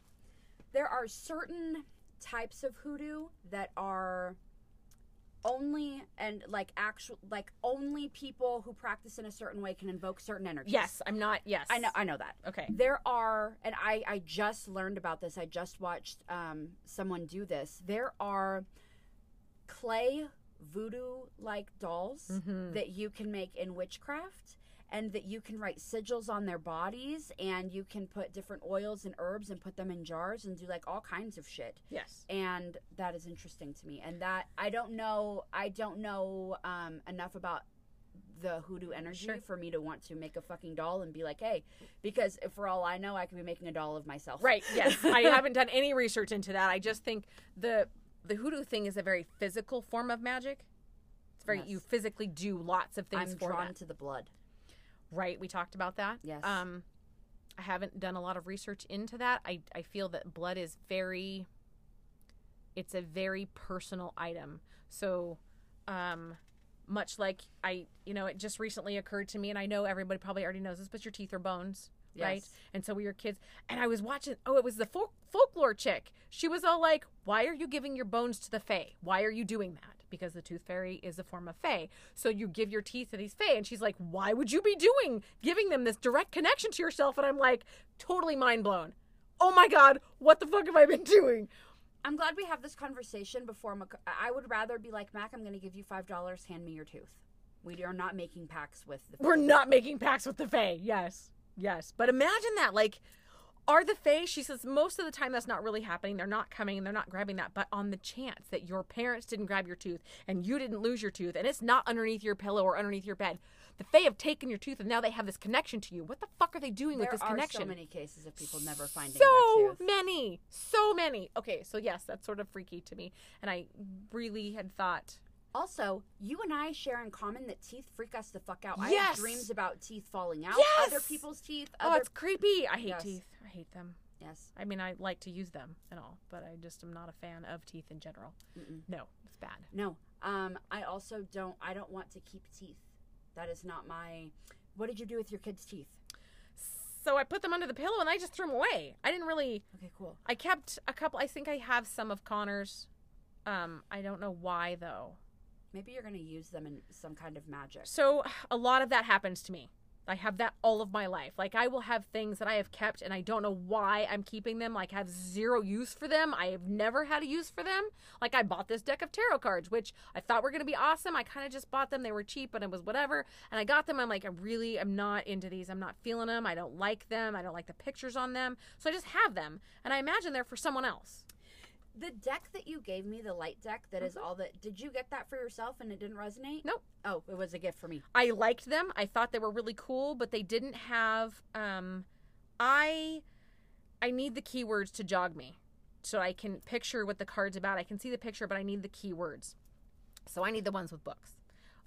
there are certain types of hoodoo that are only and like actual like only people who practice in a certain way can invoke certain energies. Yes, I'm not yes. I know I know that. Okay. There are, and I, I just learned about this. I just watched um, someone do this. There are clay voodoo like dolls Mhm. that you can make in witchcraft and that you can write sigils on their bodies and you can put different oils and herbs and put them in jars and do like all kinds of shit Yes. and that is interesting to me and that i don't know i don't know um, enough about the hoodoo energy Sure. for me to want to make a fucking doll and be like hey because for all i know i could be making a doll of myself Right. Yes. I haven't done any research into that. I just think the the hoodoo thing is a very physical form of magic. It's very Yes. you physically do lots of things i'm drawn that. to the blood Right. We talked about that. Yes. Um, I haven't done a lot of research into that. I I feel that blood is very. It's a very personal item. So, um, much like I, you know, it just recently occurred to me, and I know everybody probably already knows this, but your teeth are bones, right? And so we were kids, and I was watching. Oh, it was the folk, folklore chick. She was all like, "Why are you giving your bones to the fae? Why are you doing that?" Because the tooth fairy is a form of fae. So you give your teeth to these fae, and she's like, "Why would you be doing giving them this direct connection to yourself?" And I'm like, totally mind blown. Oh my god, what the fuck have I been doing? i'm glad we have this conversation before Mac- i would rather be like mac i'm going to give you five dollars hand me your tooth we are not making pacts with the We're not making pacts with the fae. Yes, yes. But imagine that, like. Are the fae? She says most of the time that's not really happening. They're not coming and they're not grabbing that. But on the chance that your parents didn't grab your tooth and you didn't lose your tooth and it's not underneath your pillow or underneath your bed, the fae have taken your tooth and now they have this connection to you. What the fuck are they doing there with this are connection? so many cases of people never finding so their tooth many, so many. Okay, so yes, that's sort of freaky to me, and I really had thought, Also, you and I share in common that teeth freak us the fuck out. I have dreams about teeth falling out, Yes! other people's teeth. oh, it's creepy. I hate Yes. teeth. I hate them. yes. I mean, I like to use them and all, but I just am not a fan of teeth in general. Mm-mm. No, it's bad. No. Um, I also don't. I don't want to keep teeth. That is not my. What did you do with your kids' teeth? So I put them under the pillow and I just threw them away. I didn't really. Okay, cool. I kept a couple. I think I have some of Connor's. Um, I don't know why though. Maybe you're gonna use them in some kind of magic. So a lot of that happens to me. I have that all of my life. Like I will have things that I have kept and I don't know why I'm keeping them. Like I have zero use for them. I have never had a use for them. Like I bought this deck of tarot cards, which I thought were going to be awesome. I kind of just bought them. They were cheap, but it was whatever. And I got them. I'm like, I really am not into these. I'm not feeling them. I don't like them. I don't like the pictures on them. So I just have them. And I imagine they're for someone else. The deck that you gave me, the light deck, that is all that. Did you get that for yourself and it didn't resonate? Nope. Oh, it was a gift for me. I liked them. I thought they were really cool, but they didn't have um I I need the keywords to jog me. So I can picture what the card's about. I can see the picture, but I need the keywords. So I need the ones with books.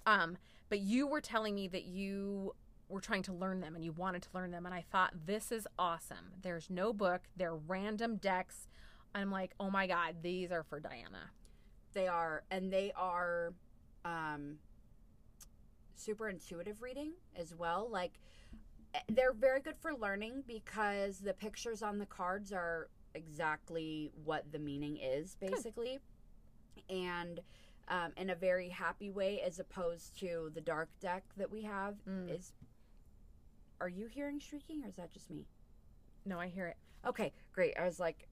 Um but you were telling me that you were trying to learn them and you wanted to learn them and I thought this is awesome. There's no book, they're random decks. I'm like, "Oh my god, these are for Dianna." They are, and they are um, super intuitive reading as well. Like, eh, they're very good for learning because the pictures on the cards are exactly what the meaning is, basically. And um, in a very happy way, as opposed to the dark deck that we have. Mm. Is are you hearing shrieking, or is that just me? No, I hear it. Okay, great. I was like,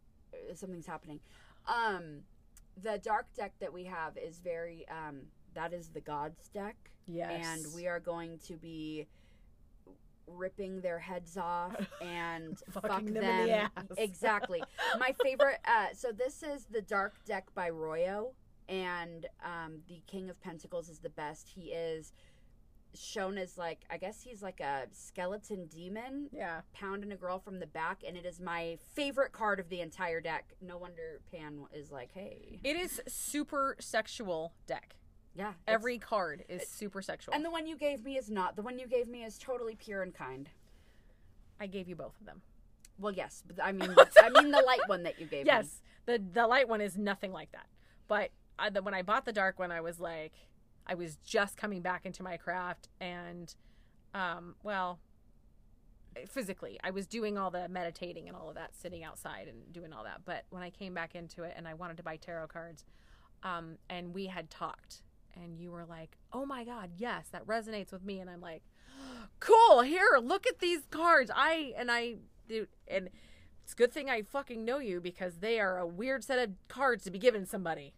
something's happening. Um, the dark deck that we have is very. Um, that is the gods deck, Yes. and we are going to be ripping their heads off and fuck them. them the. Exactly. My favorite. Uh, so this is the dark deck by Royo. and um, the King of Pentacles is the best. He is shown as like I guess he's like a skeleton demon Yeah. pounding a girl from the back, and it is my favorite card of the entire deck. No wonder Pan is like, hey, It is super sexual deck. yeah, Every card is super sexual. and the one you gave me is not. The one you gave me is totally pure and kind. I gave you both of them. Well, yes, but I mean, I mean the light one that you gave me. Yes, the the light one is nothing like that. But I, the, when I bought the dark one, I was like, I was just coming back into my craft, and um, well, physically, I was doing all the meditating and all of that, sitting outside and doing all that. But when I came back into it, and I wanted to buy tarot cards, um, and we had talked, and you were like, "Oh my god, yes, that resonates with me," and I'm like, "Cool, here, look at these cards." I and I do, and it's a good thing I fucking know you because they are a weird set of cards to be given somebody.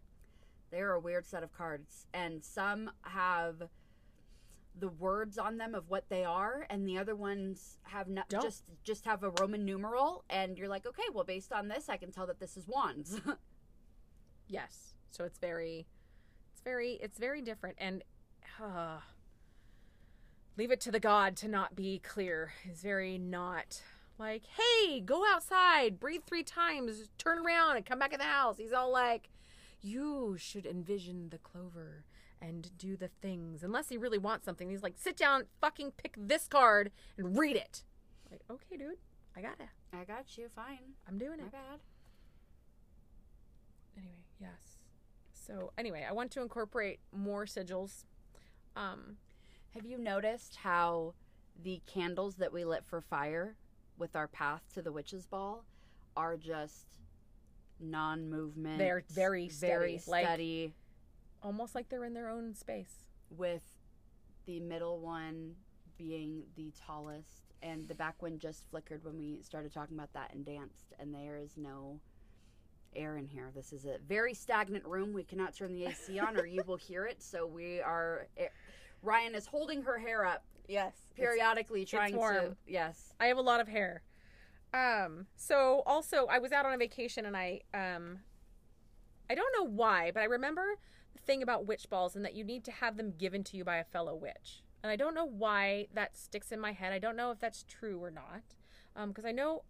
They're a weird set of cards, and some have the words on them of what they are, and the other ones have not Don't. just just have a Roman numeral, and you're like, okay, well, based on this, I can tell that this is wands. Yes. So it's very it's very it's very different and uh, leave it to the god to not be clear is very not like, "Hey, go outside, breathe 3 times, turn around and come back in the house." He's all like, "You should envision the clover and do the things." Unless he really wants something. He's like, "Sit down, fucking pick this card and read it." Like, "Okay, dude. I got it. I got you, fine. I'm doing it. My it." bad. anyway yes so anyway i want to incorporate more sigils um Have you noticed how the candles that we lit for fire with our path to the witch's ball are just non-movement? They're very very steady, like- almost like they're in their own space. With the middle one being the tallest and the back one just flickered when we started talking about that and danced and there is no air in here. This is a very stagnant room. We cannot turn the ac on or you will hear it. So we are eh, ryan is holding her hair up yes periodically trying to warm. yes. I have a lot of hair um so also i was out on a vacation and i um i don't know why but i remember the thing about witch balls and that you need to have them given to you by a fellow witch and i don't know why that sticks in my head i don't know if that's true or not um because i know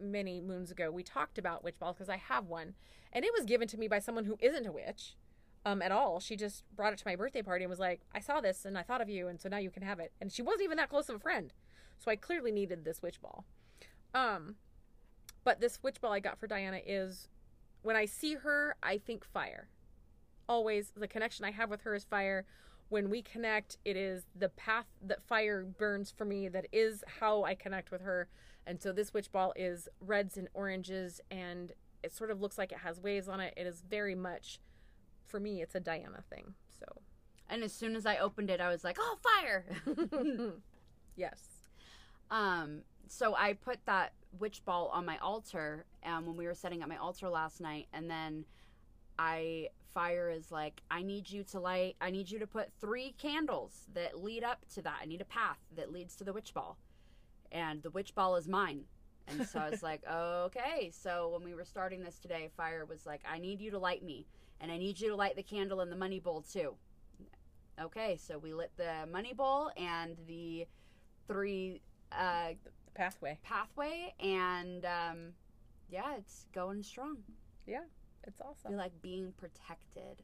many moons ago we talked about witch balls because i have one and it was given to me by someone who isn't a witch um, at all. She just brought it to my birthday party and was like, I saw this and I thought of you, and so now you can have it. And she wasn't even that close of a friend. So I clearly needed this witch ball. Um, but this witch ball I got for Dianna is when I see her, I think fire. Always the connection I have with her is fire. When we connect, it is the path that fire burns for me that is how I connect with her. And so this witch ball is reds and oranges and it sort of looks like it has waves on it. It is very much for me it's a Dianna thing. So and as soon as i opened it i was like oh fire yes. Um, so I put that witch ball on my altar um, when we were setting up my altar last night, and then I fire is like, I need you to light, I need you to put three candles that lead up to that. I need a path that leads to the witch ball, and the witch ball is mine. And so I was like, okay. So when we were starting this today, fire was like, I need you to light me, and I need you to light the candle in the money bowl too. Okay, so we lit the money bowl and the three uh, pathway. pathway, and um, yeah, it's going strong. Yeah. It's awesome. feel like being protected.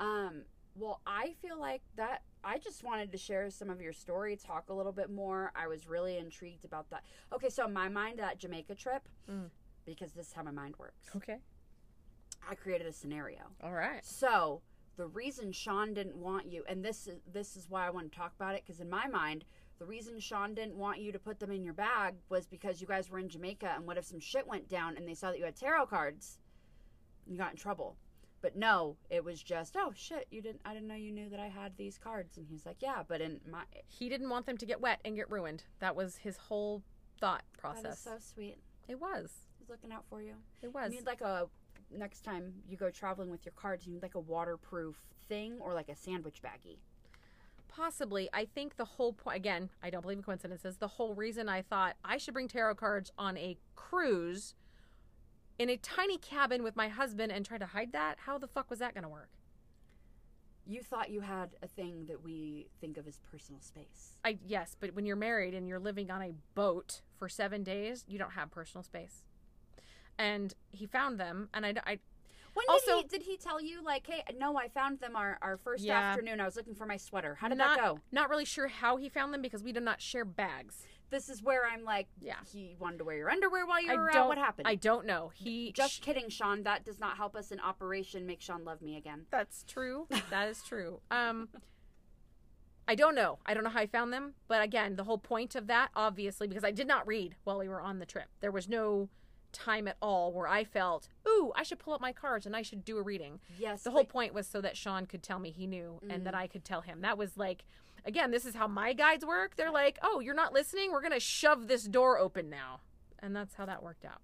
Um, well, I feel like that. I just wanted to share some of your story, talk a little bit more. I was really intrigued about that. Okay, so in my mind, that Jamaica trip, Mm. because this is how my mind works. Okay. I created a scenario. All right. So the reason Sean didn't want you, and this is this is why I want to talk about it, because in my mind, the reason Sean didn't want you to put them in your bag was because you guys were in Jamaica, and what if some shit went down and they saw that you had tarot cards, you got in trouble. But no, it was just oh shit, you didn't. I didn't know you knew that I had these cards, and he's like, yeah, but in my He didn't want them to get wet and get ruined. That was his whole thought process. is so sweet. it was. He's looking out for you. It was. You need like a next time you go traveling with your cards, you need like a waterproof thing or like a sandwich baggie. Possibly. I think the whole point, again, I don't believe in coincidences. The whole reason I thought I should bring tarot cards on a cruise in a tiny cabin with my husband and try to hide that? How the fuck was that going to work? You thought you had a thing that we think of as personal space. I yes, but when you're married and you're living on a boat for 7 days, you don't have personal space. And he found them and I, I When Also- did he did he tell you like, hey, no, I found them our, our first Yeah. afternoon. I was looking for my sweater. How did not, that go? Not really sure how he found them because we did not share bags. This is where I'm like, Yeah. he wanted to wear your underwear while you I were out. What happened? I don't know. He Just kidding, Sean. That does not help us in Operation Make Sean Love Me Again. That's true. That is true. Um I don't know. I don't know how I found them, but again, the whole point of that obviously because I did not read while we were on the trip. There was no time at all where I felt, "Ooh, I should pull up my cards and I should do a reading." Yes. The whole point was so that Sean could tell me he knew and Mm. that I could tell him. That was like again, this is how my guides work. They're like, "Oh, you're not listening? We're going to shove this door open now." And that's how that worked out.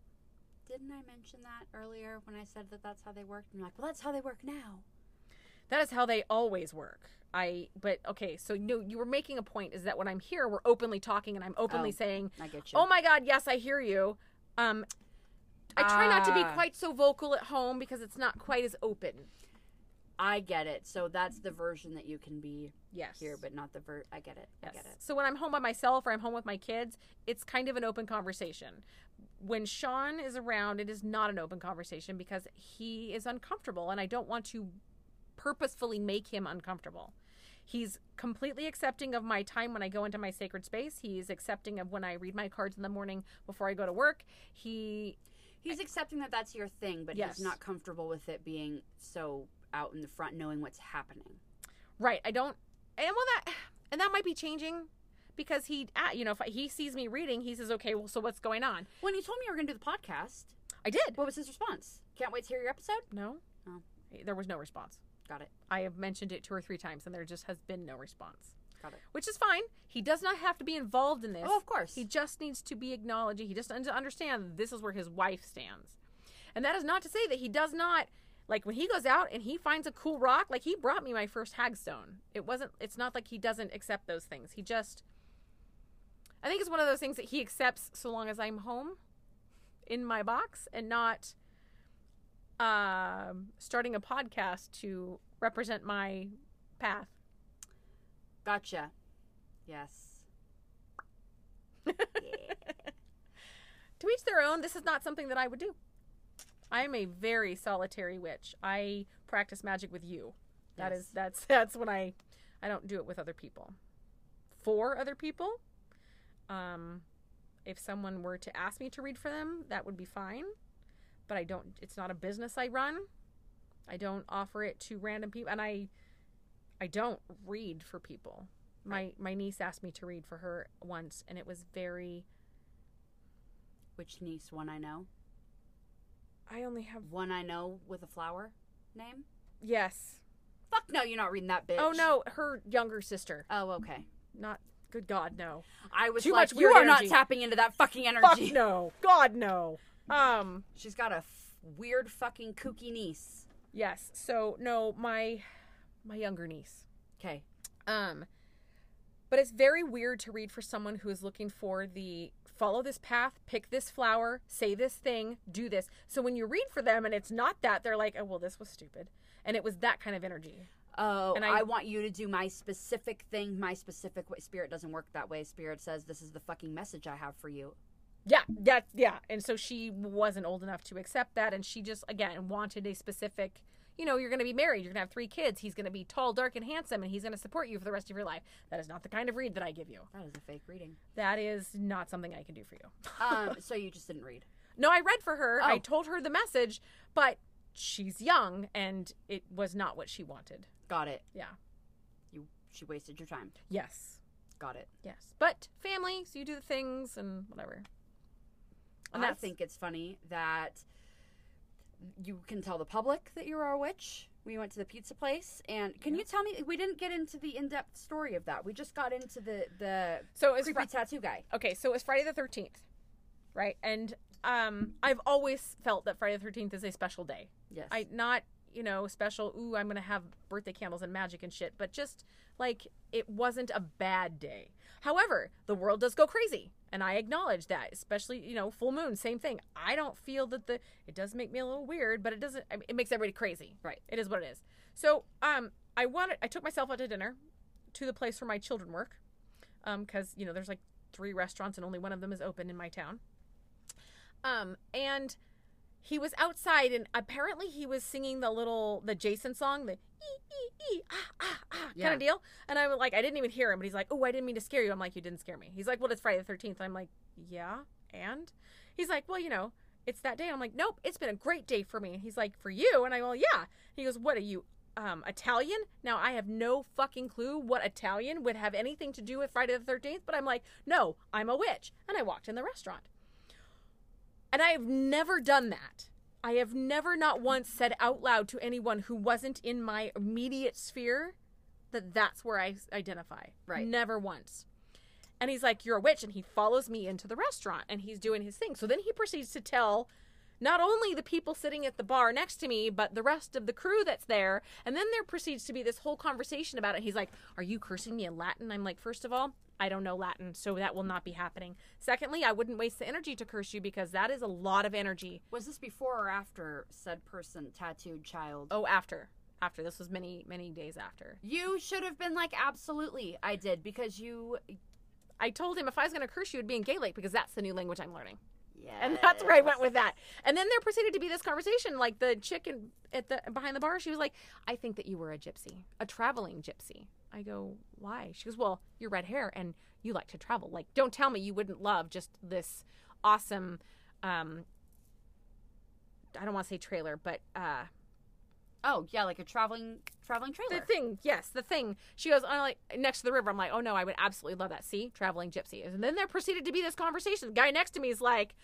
Didn't I mention that earlier when I said that that's how they worked? And you're like, well, that's how they work now. That is how they always work. I but okay, so no, you were making a point is that when I'm here, we're openly talking and I'm openly Oh. saying, I get you. "Oh my god, yes, I hear you." Um I try not to be Ah. quite so vocal at home because it's not quite as open. I get it. So that's the version that you can be Yes. here, but not the ver. I get it. I Yes. get it. So when I'm home by myself or I'm home with my kids, it's kind of an open conversation. When Sean is around, it is not an open conversation because he is uncomfortable and I don't want to purposefully make him uncomfortable. He's completely accepting of my time when I go into my sacred space. He's accepting of when I read my cards in the morning before I go to work. He He's accepting that that's your thing, but Yes. he's not comfortable with it being so out in the front, knowing what's happening. right, I don't and well that and that might be changing because he uh, you know if he sees me reading, he says, "Okay, well so what's going on?" When he told me you were going to do the podcast, I did. what was his response? Can't wait to hear your episode. No. Oh. There was no response. Got it. I have mentioned it two or three times and there just has been no response. Got it. Which is fine. He does not have to be involved in this. Oh, of course. He just needs to be acknowledging. He just needs to understand this is where his wife stands. And that is not to say that he does not like when he goes out and he finds a cool rock, like he brought me my first hagstone. It wasn't it's not like he doesn't accept those things. He just I think it's one of those things that he accepts so long as I'm home in my box and not um starting a podcast to represent my path. Gotcha. Yes. yeah. to each their own. This is not something that I would do. I am a very solitary witch. I practice magic with you. That is Yes. that's that's when I I don't do it with other people. For other people, um if someone were to ask me to read for them, that would be fine. But I don't it's not a business I run. I don't offer it to random people and I I don't read for people. My my niece asked me to read for her once and it was very Which niece? One I know. I only have One I know with a flower name. yes. Fuck no, you're not reading that bitch. Oh no, her younger sister. Oh okay. Not good God, no. I was Too like, much you are energy. not tapping into that fucking energy. Fuck no. God no. Um She's got a f- weird fucking kooky niece. yes. So no, my my younger niece. Okay. Um but it's very weird to read for someone who is looking for the follow this path, pick this flower, say this thing, do this. So when you read for them and it's not that, they're like, "Oh, well, this was stupid." And it was that kind of energy. Oh, And I, I- want you to do my specific thing, my specific way. Spirit doesn't work that way. Spirit says, "This is the fucking message I have for you." Yeah, that yeah. And so she wasn't old enough to accept that and she just again wanted a specific you know, you're going to be married, you're going to have three kids, he's going to be tall, dark and handsome and he's going to support you for the rest of your life. That is not the kind of read that I give you. That is a fake reading. That is not something I can do for you. Um, so you just didn't read. No, I read for her. I Oh. told her the message, but she's young and it was not what she wanted. Got it. Yeah. You she wasted your time. Yes. Got it. Yes. But family, so you do the things and whatever. And I think it's funny that you can tell the public that you're a witch. We went to the pizza place, and can Yeah. you tell me? We didn't get into the in-depth story of that. We just got into the the So it was creepy tattoo guy. okay, so it was Friday the thirteenth, right? And um, I've always felt that Friday the thirteenth is a special day. Yes. I not you know, special, ooh, I'm going to have birthday candles and magic and shit, but just like it wasn't a bad day. However, the world does go crazy, and I acknowledge that, especially, you know, full moon, same thing. I don't feel that the it does make me a little weird, but it doesn't it makes everybody crazy. Right. It is what it is. So, um I wanted I took myself out to dinner to the place where my children work. Um cuz, you know, there's like three restaurants and only one of them is open in my town. Um and he was outside and apparently he was singing the little the Jason song, the ee ee ee ah ah ah Yeah. kind of deal. And I was like, I didn't even hear him, but he's like, Oh, I didn't mean to scare you. I'm like, You didn't scare me. He's like, Well, it's Friday the thirteenth. I'm like, Yeah, and he's like, Well, you know, it's that day. I'm like, Nope, it's been a great day for me. He's like, For you? And I go, Yeah. He goes, What are you? Um, Italian? Now I have no fucking clue what Italian would have anything to do with Friday the thirteenth, but I'm like, no, I'm a witch. And I walked in the restaurant. And I have never done that. I have never, not once, said out loud to anyone who wasn't in my immediate sphere that that's where I identify. Right. Never once. And he's like, You're a witch. And he follows me into the restaurant and he's doing his thing. So then he proceeds to tell not only the people sitting at the bar next to me, but the rest of the crew that's there. And then there proceeds to be this whole conversation about it. He's like, Are you cursing me in Latin? I'm like, First of all, I don't know Latin, so that will not be happening. Secondly, I wouldn't waste the energy to curse you because that is a lot of energy. Was this before or after said person tattooed child? Oh, after. After. This was many, many days after. You should have been like, absolutely, I did, because you. I told him if I was going to curse you, it'd be in Gaelic because that's the new language I'm learning. Yeah. and that's where I went with that. And then there proceeded to be this conversation. Like the chicken at the behind the bar, she was like, "I think that you were a gypsy, a traveling gypsy." I go, "Why?" She goes, "Well, you're red hair and you like to travel. Like, don't tell me you wouldn't love just this awesome." um I don't want to say trailer, but uh Oh, yeah, like a traveling traveling trailer. the thing, yes, the thing. She goes, I'm like next to the river. I'm like, oh no, I would absolutely love that. See, traveling gypsy. And then there proceeded to be this conversation. The guy next to me is like,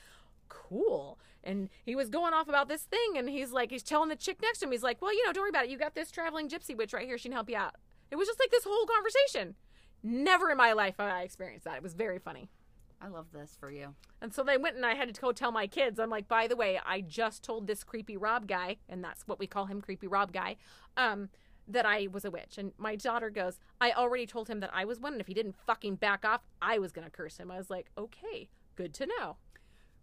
cool, and he was going off about this thing, and he's like, he's telling the chick next to him, he's like, well, you know, don't worry about it. You got this traveling gypsy witch right here. She can help you out. It was just like this whole conversation. Never in my life have I experienced that. It was very funny. I love this for you. And so they went and I had to go tell my kids. I'm like, by the way, I just told this creepy Rob guy, and that's what we call him, creepy Rob guy, um, that I was a witch. And my daughter goes, I already told him that I was one, and if he didn't fucking back off, I was gonna curse him. I was like, okay, good to know.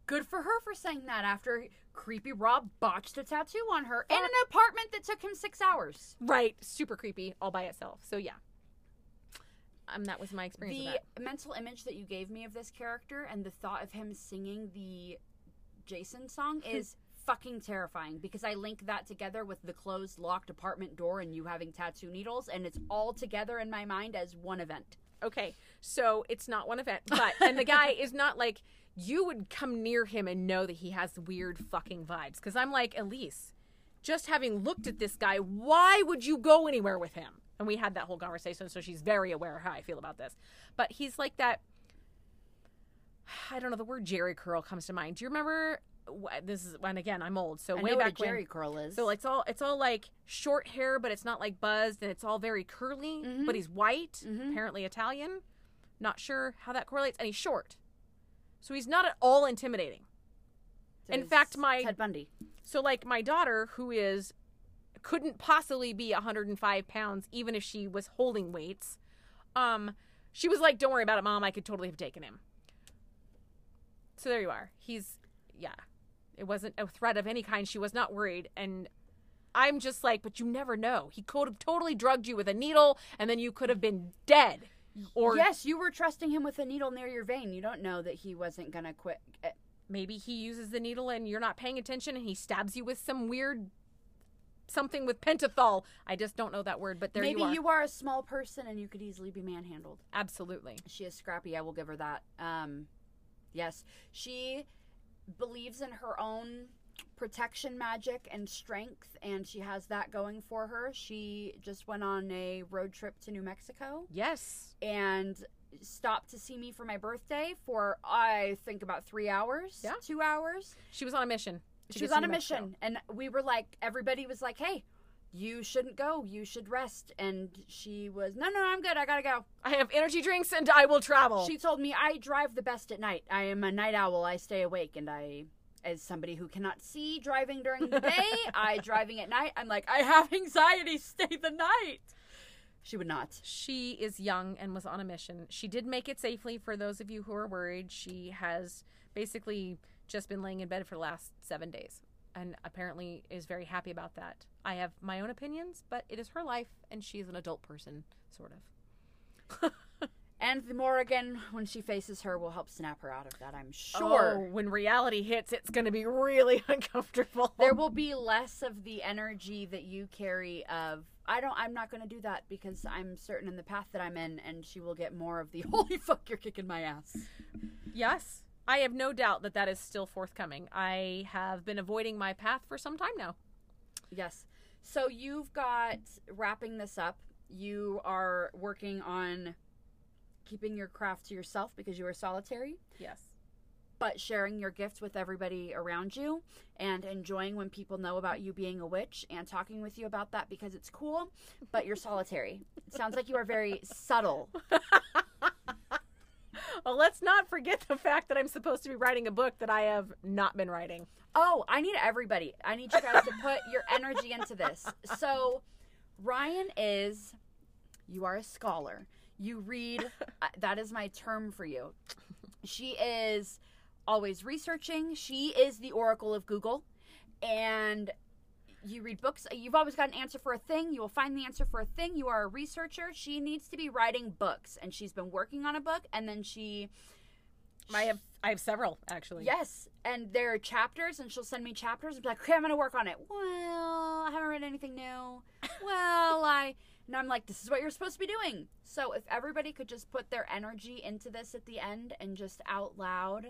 Good for her for saying that after creepy Rob botched a tattoo on her in an apartment that took him six hours. Right, super creepy all by itself. So yeah, um, that was my experience. The with that. mental image that you gave me of this character and the thought of him singing the Jason song is fucking terrifying because I link that together with the closed locked apartment door and you having tattoo needles and it's all together in my mind as one event. Okay, so it's not one event, but and the guy is not like you would come near him and know that he has weird fucking vibes. Because I'm like Elise, just having looked at this guy, why would you go anywhere with him? And we had that whole conversation, so she's very aware of how I feel about this. But he's like that. I don't know. The word Jheri curl comes to mind. Do you remember? This is when again I'm old, so I way know back Jerry when. curl is. So it's all it's all like short hair, but it's not like buzzed, and it's all very curly. Mhm. But he's white, Mhm. apparently Italian. Not sure how that correlates, and he's short, so he's not at all intimidating. in fact, my- Ted Bundy. So like my daughter, who is couldn't possibly be 105 pounds, even if she was holding weights, um, she was like, "Don't worry about it, mom. I could totally have taken him." So there you are. He's yeah. It wasn't a threat of any kind. She was not worried, and I'm just like, but you never know. He could have totally drugged you with a needle, and then you could have been dead. Or yes, you were trusting him with a needle near your vein. You don't know that he wasn't gonna quit. eh, maybe he uses the needle and you're not paying attention, and he stabs you with some weird something with pentothal. I just don't know that word, but there Maybe you are. a small person and you could easily be manhandled. Absolutely. She is scrappy. I will give her that. Um, yes, she believes in her own protection magic and strength, and she has that going for her. She just went on a road trip to New Mexico Yes. and stopped to see me for my birthday for I think about three hours, Yeah. two hours. She was on a mission. She was on a mission, and we were like, everybody was like, "Hey." You shouldn't go. You should rest. And she was, no, no, I'm good. I gotta go. I have energy drinks and I will travel. She told me I drive the best at night. I am a night owl. I stay awake and I as somebody who cannot see driving during the day, I driving at night, I'm like, I have anxiety, stay the night. She would not. She is young and was on a mission. She did make it safely for those of you who are worried. She has basically just been laying in bed for the last seven days and apparently is very happy about that. I have my own opinions, but it is her life and she's an adult person, sort of. And the Morrigan, when she faces her, will help snap her out of that, I'm oh, sure. Oh, when reality hits, it's going to be really uncomfortable. There will be less of the energy that you carry of I don't I'm not going to do that because I'm certain in the path that I'm in and she will get more of the holy fuck you're kicking my ass. Yes. I have no doubt that that is still forthcoming. I have been avoiding my path for some time now. Yes. So you've got wrapping this up. You are working on keeping your craft to yourself because you are solitary, Yes. but sharing your gifts with everybody around you and enjoying when people know about you being a witch and talking with you about that because it's cool, but you're solitary. It sounds like you are very subtle. Well, let's not forget the fact that I'm supposed to be writing a book that I have not been writing. Oh, I need everybody. I need you guys to put your energy into this. So, Ryan is, you are a scholar. You read, uh, that is my term for you. She is always researching. She is the oracle of Google. And you read books. You've always got an answer for a thing. You will find the answer for a thing. You are a researcher. She needs to be writing books. And she's been working on a book. And then she I have I have several actually. Yes, and there are chapters, and she'll send me chapters and be like, "Okay, I'm gonna work on it." Well, I haven't read anything new. well, I and I'm like, "This is what you're supposed to be doing." So if everybody could just put their energy into this at the end and just out loud,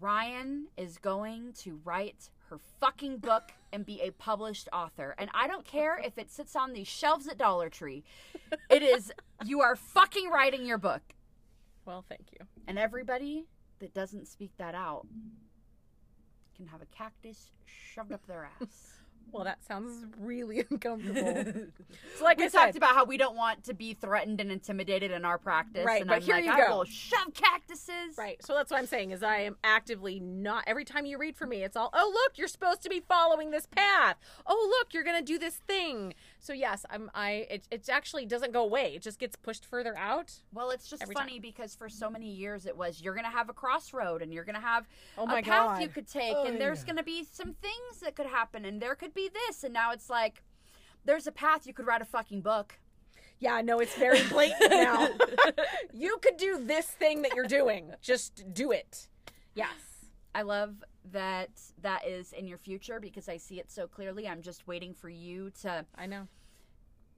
Ryan is going to write her fucking book and be a published author. And I don't care if it sits on these shelves at Dollar Tree. It is you are fucking writing your book. Well, thank you. And everybody that doesn't speak that out can have a cactus shoved up their ass. Well, that sounds really uncomfortable. so, like we I talked said, about how we don't want to be threatened and intimidated in our practice. Right, and but I'm here like, you I go. will shove cactuses. Right. So that's what I'm saying is I am actively not every time you read for me it's all, "Oh, look, you're supposed to be following this path. Oh, look, you're going to do this thing." So yes, I'm I it it actually doesn't go away. It just gets pushed further out. Well, it's just Every funny because for so many years it was you're going to have a crossroad and you're going to have Oh my a path God. you could take Oh, and there's yeah. going to be some things that could happen and there could be this and now it's like there's a path you could write a fucking book. Yeah, no, it's very blatant now. you could do this thing that you're doing. Just do it. Yes. I love that that is in your future because I see it so clearly. I'm just waiting for you to I know.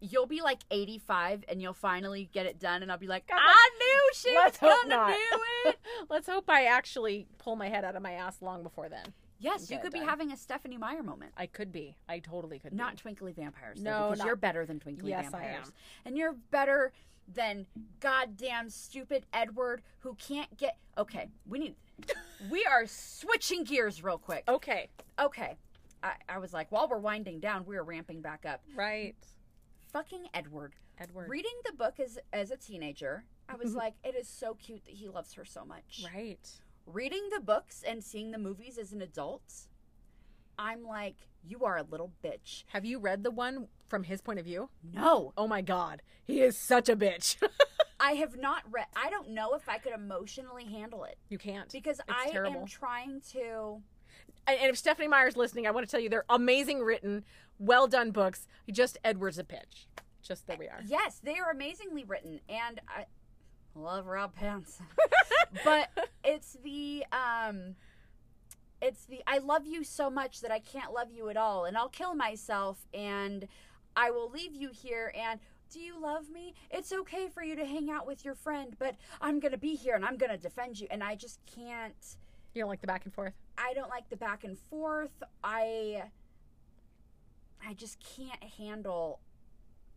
you'll be like 85 and you'll finally get it done and I'll be like, God, I knew she was gonna do it. Let's hope I actually pull my head out of my ass long before then. yes, you could be done. having a Stephenie Meyer moment. I could be. I totally could Not be. twinkly vampires, though, No, because not- you're better than twinkly Yes, I vampires. am. And you're better than goddamn stupid Edward who can't get Okay, we need We are switching gears real quick. Okay. Okay. I, I was like, while we're winding down, we're ramping back up. Right. Fucking Edward. Edward. Reading the book as as a teenager, I was mm-hmm. like, it is so cute that he loves her so much. Right. Reading the books and seeing the movies as an adult, I'm like, you are a little bitch. Have you read the one from his point of view? No, Oh my god. He is such a bitch. I have not read. I don't know if I could emotionally handle it you can't. because It's I terrible. am trying to. And if Stephenie Meyer's listening, I want to tell you they're amazing written, well done books. Just Edward's a pitch. Just there we are. Yes, they are amazingly written, and I love Rob Pants. but it's the um, it's the I love you so much that I can't love you at all, and I'll kill myself, and I will leave you here. And do you love me? It's okay for you to hang out with your friend, but I'm gonna be here and I'm gonna defend you, and I just can't. You don't like the back and forth? I don't like the back and forth. I I just can't handle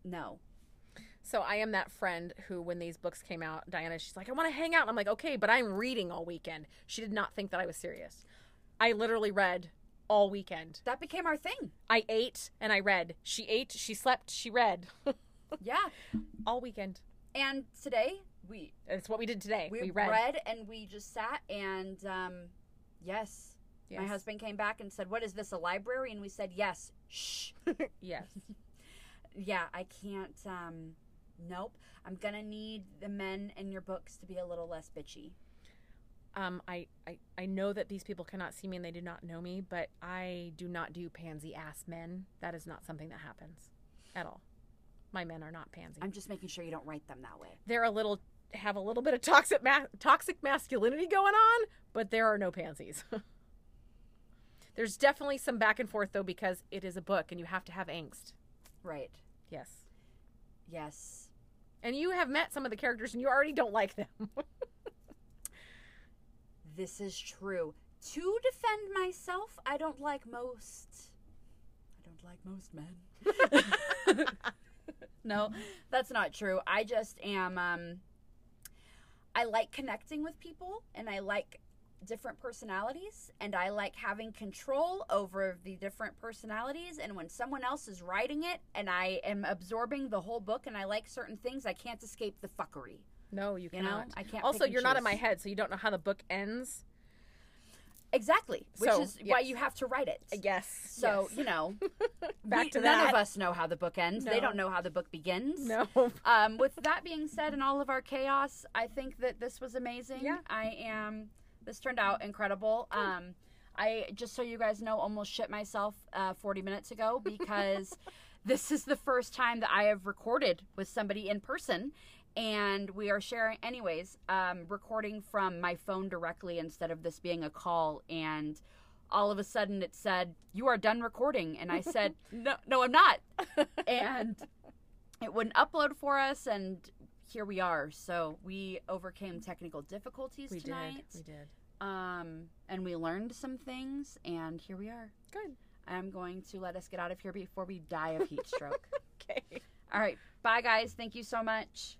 no. So I am that friend who, when these books came out, Dianna, she's like, I want to hang out. And I'm like, okay, but I'm reading all weekend. She did not think that I was serious. I literally read all weekend. That became our thing. I ate and I read. She ate, she slept, she read Yeah. all weekend. And today we It's what we did today. we, We, read. read. and we just sat and um Yes. My husband came back and said, "What is this? A library?" And we said, "Yes." Shh. Yes. yeah, I can't. Um, nope. I'm gonna need the men in your books to be a little less bitchy. Um, I, I, I know that these people cannot see me and they do not know me, but I do not do pansy ass men. That is not something that happens at all. My men are not pansy. I'm just making sure you don't write them that way. They're a little have a little bit of toxic ma- toxic masculinity going on, but there are no pansies. There's definitely some back and forth though because it is a book and you have to have angst. Right. Yes. Yes. And you have met some of the characters and you already don't like them. This is true. To defend myself, I don't like most. I don't like most men. no, that's not true. I just am. Um, I like connecting with people, and I like different personalities, and I like having control over the different personalities. And when someone else is writing it, and I am absorbing the whole book, and I like certain things, I can't escape the fuckery. no, you You cannot. know, I can't. also, you're not in my head, so you don't know how the book ends. Exactly, which So, is why you have to write it. Yes. So yes. you know, back we- to none of us know how the book ends. They don't know how the book begins. No. Um, with that being said, and all of our chaos, I think that this was amazing. Yeah. I am. This turned out incredible. Um, I just so you guys know, almost shit myself uh, 40 minutes ago because this is the first time that I have recorded with somebody in person. And we are sharing, anyways, um, recording from my phone directly instead of this being a call. And all of a sudden it said, You are done recording. And I said, No, no, I'm not. and it wouldn't upload for us. And here we are. So we overcame technical difficulties we tonight. did. We did. Um, and we learned some things. And here we are. Good. I'm going to let us get out of here before we die of heat stroke. Okay. All right. Bye, guys. Thank you so much.